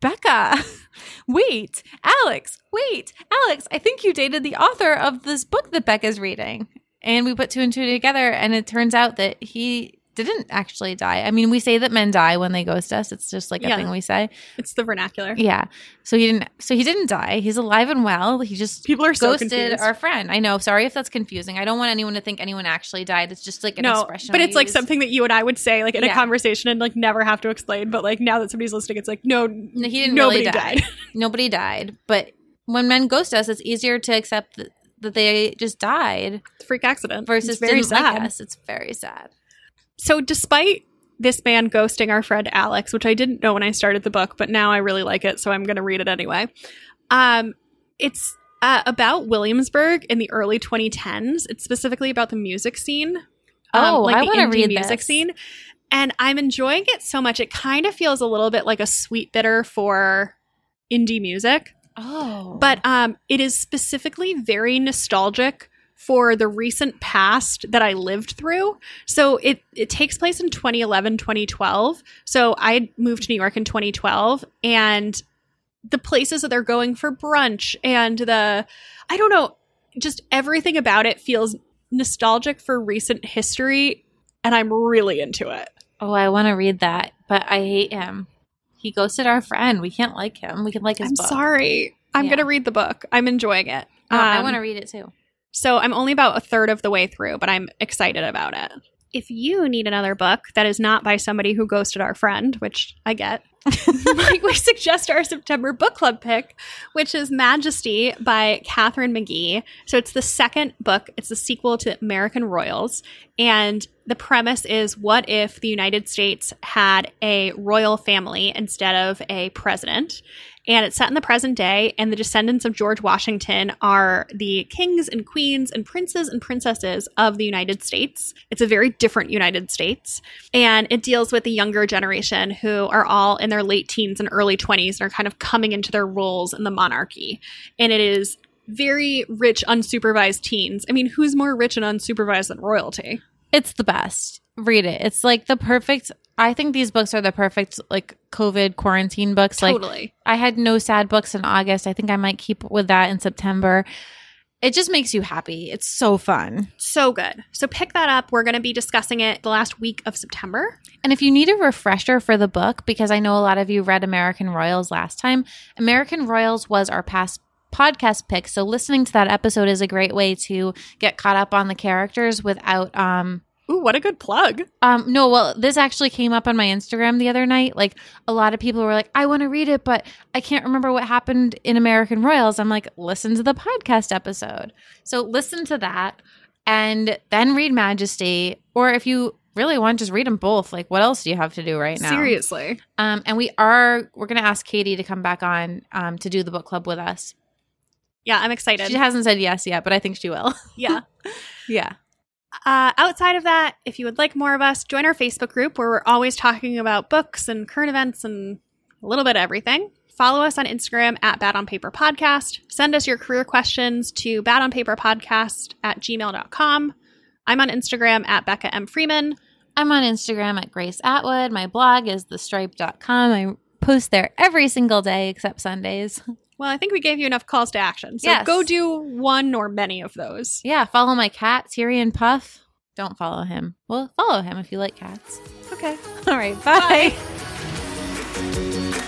Becca, wait, Alex, wait, Alex, I think you dated the author of this book that Becca's reading. And we put two and two together, and it turns out that he didn't actually die. I mean, we say that men die when they ghost us. It's just like a Yeah. thing we say. It's the vernacular. Yeah. So he didn't. So he didn't die. He's alive and well. He just People are ghosted confused. our friend. I know. Sorry if that's confusing. I don't want anyone to think anyone actually died. It's just like an no, expression. but it's like use. something that you and I would say like in Yeah. a conversation and like never have to explain. But like now that somebody's listening, it's like no, No, he didn't nobody really die. died. Nobody died. But when men ghost us, it's easier to accept that, that they just died freak accident versus it's very like sad. us. It's very sad. So, despite this man ghosting our friend Alex, which I didn't know when I started the book, but now I really like it, so I'm going to read it anyway. Um, it's uh, about Williamsburg in the early 2010s. It's specifically about the music scene. um, Oh, I the wanna indie read music this. scene. And I'm enjoying it so much. It kind of feels a little bit like a Sweetbitter for indie music Oh, but um, it is specifically very nostalgic for the recent past that I lived through. So it it takes place in 2011, 2012. So I moved to New York in 2012 and the places that they're going for brunch and the I don't know, just everything about it feels nostalgic for recent history and I'm really into it. oh, I want to read that, but I hate him. He ghosted our friend. We can't like him. We can like his I'm book. sorry. I'm Yeah. going to read the book. I'm enjoying it. Oh, I Um, want to read it too. So I'm only about a third of the way through, but I'm excited about it. If you need another book that is not by somebody who ghosted our friend, which I get, we suggest our September book club pick, which is Majesty by Katharine McGee. So it's the second book. It's the sequel to American Royals. And the premise is what if the United States had a royal family instead of a president? And it's set in the present day, and the descendants of George Washington are the kings and queens and princes and princesses of the United States. It's a very different United States. And it deals with the younger generation who are all in their late teens and early 20s and are kind of coming into their roles in the monarchy. And it is very rich, unsupervised teens. I mean, who's more rich and unsupervised than royalty? It's the best. Read it. It's like the perfect. I think these books are the perfect like COVID quarantine books. Like Totally. I had no sad books in August. I think I might keep with that in September. It just makes you happy. It's so fun. So good. So pick that up. We're going to be discussing it the last week of September. And if you need a refresher for the book, because I know a lot of you read American Royals last time, American Royals was our past podcast pick. So listening to that episode is a great way to get caught up on the characters without um Ooh, what a good plug. um no, well, this actually came up on my Instagram the other night. Like a lot of people were like, "I want to read it, but I can't remember what happened in American Royals." I'm like, "Listen to the podcast episode." So listen to that and then read Majesty or if you really want just read them both. Like what else do you have to do right now? Seriously. Um, and we are we're gonna ask Katie to come back on um, to do the book club with us. Yeah, I'm excited. She hasn't said yes yet, but I think she will. yeah. yeah. Uh, outside of that, if you would like more of us, join our Facebook group where we're always talking about books and current events and a little bit of everything. Follow us on Instagram at Bad on Paper Podcast. Send us your career questions to badonpaperpodcast at gmail.com. I'm on Instagram at Becca M. Freeman. I'm on Instagram at Grace Atwood. My blog is thestripe.com. I post there every single day except Sundays. Well, I think we gave you enough calls to action. So Yes. go do one or many of those. Yeah, follow my cat, Tyrion Puff. Don't follow him. Well, follow him if you like cats. Okay. All right, bye.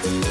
Bye.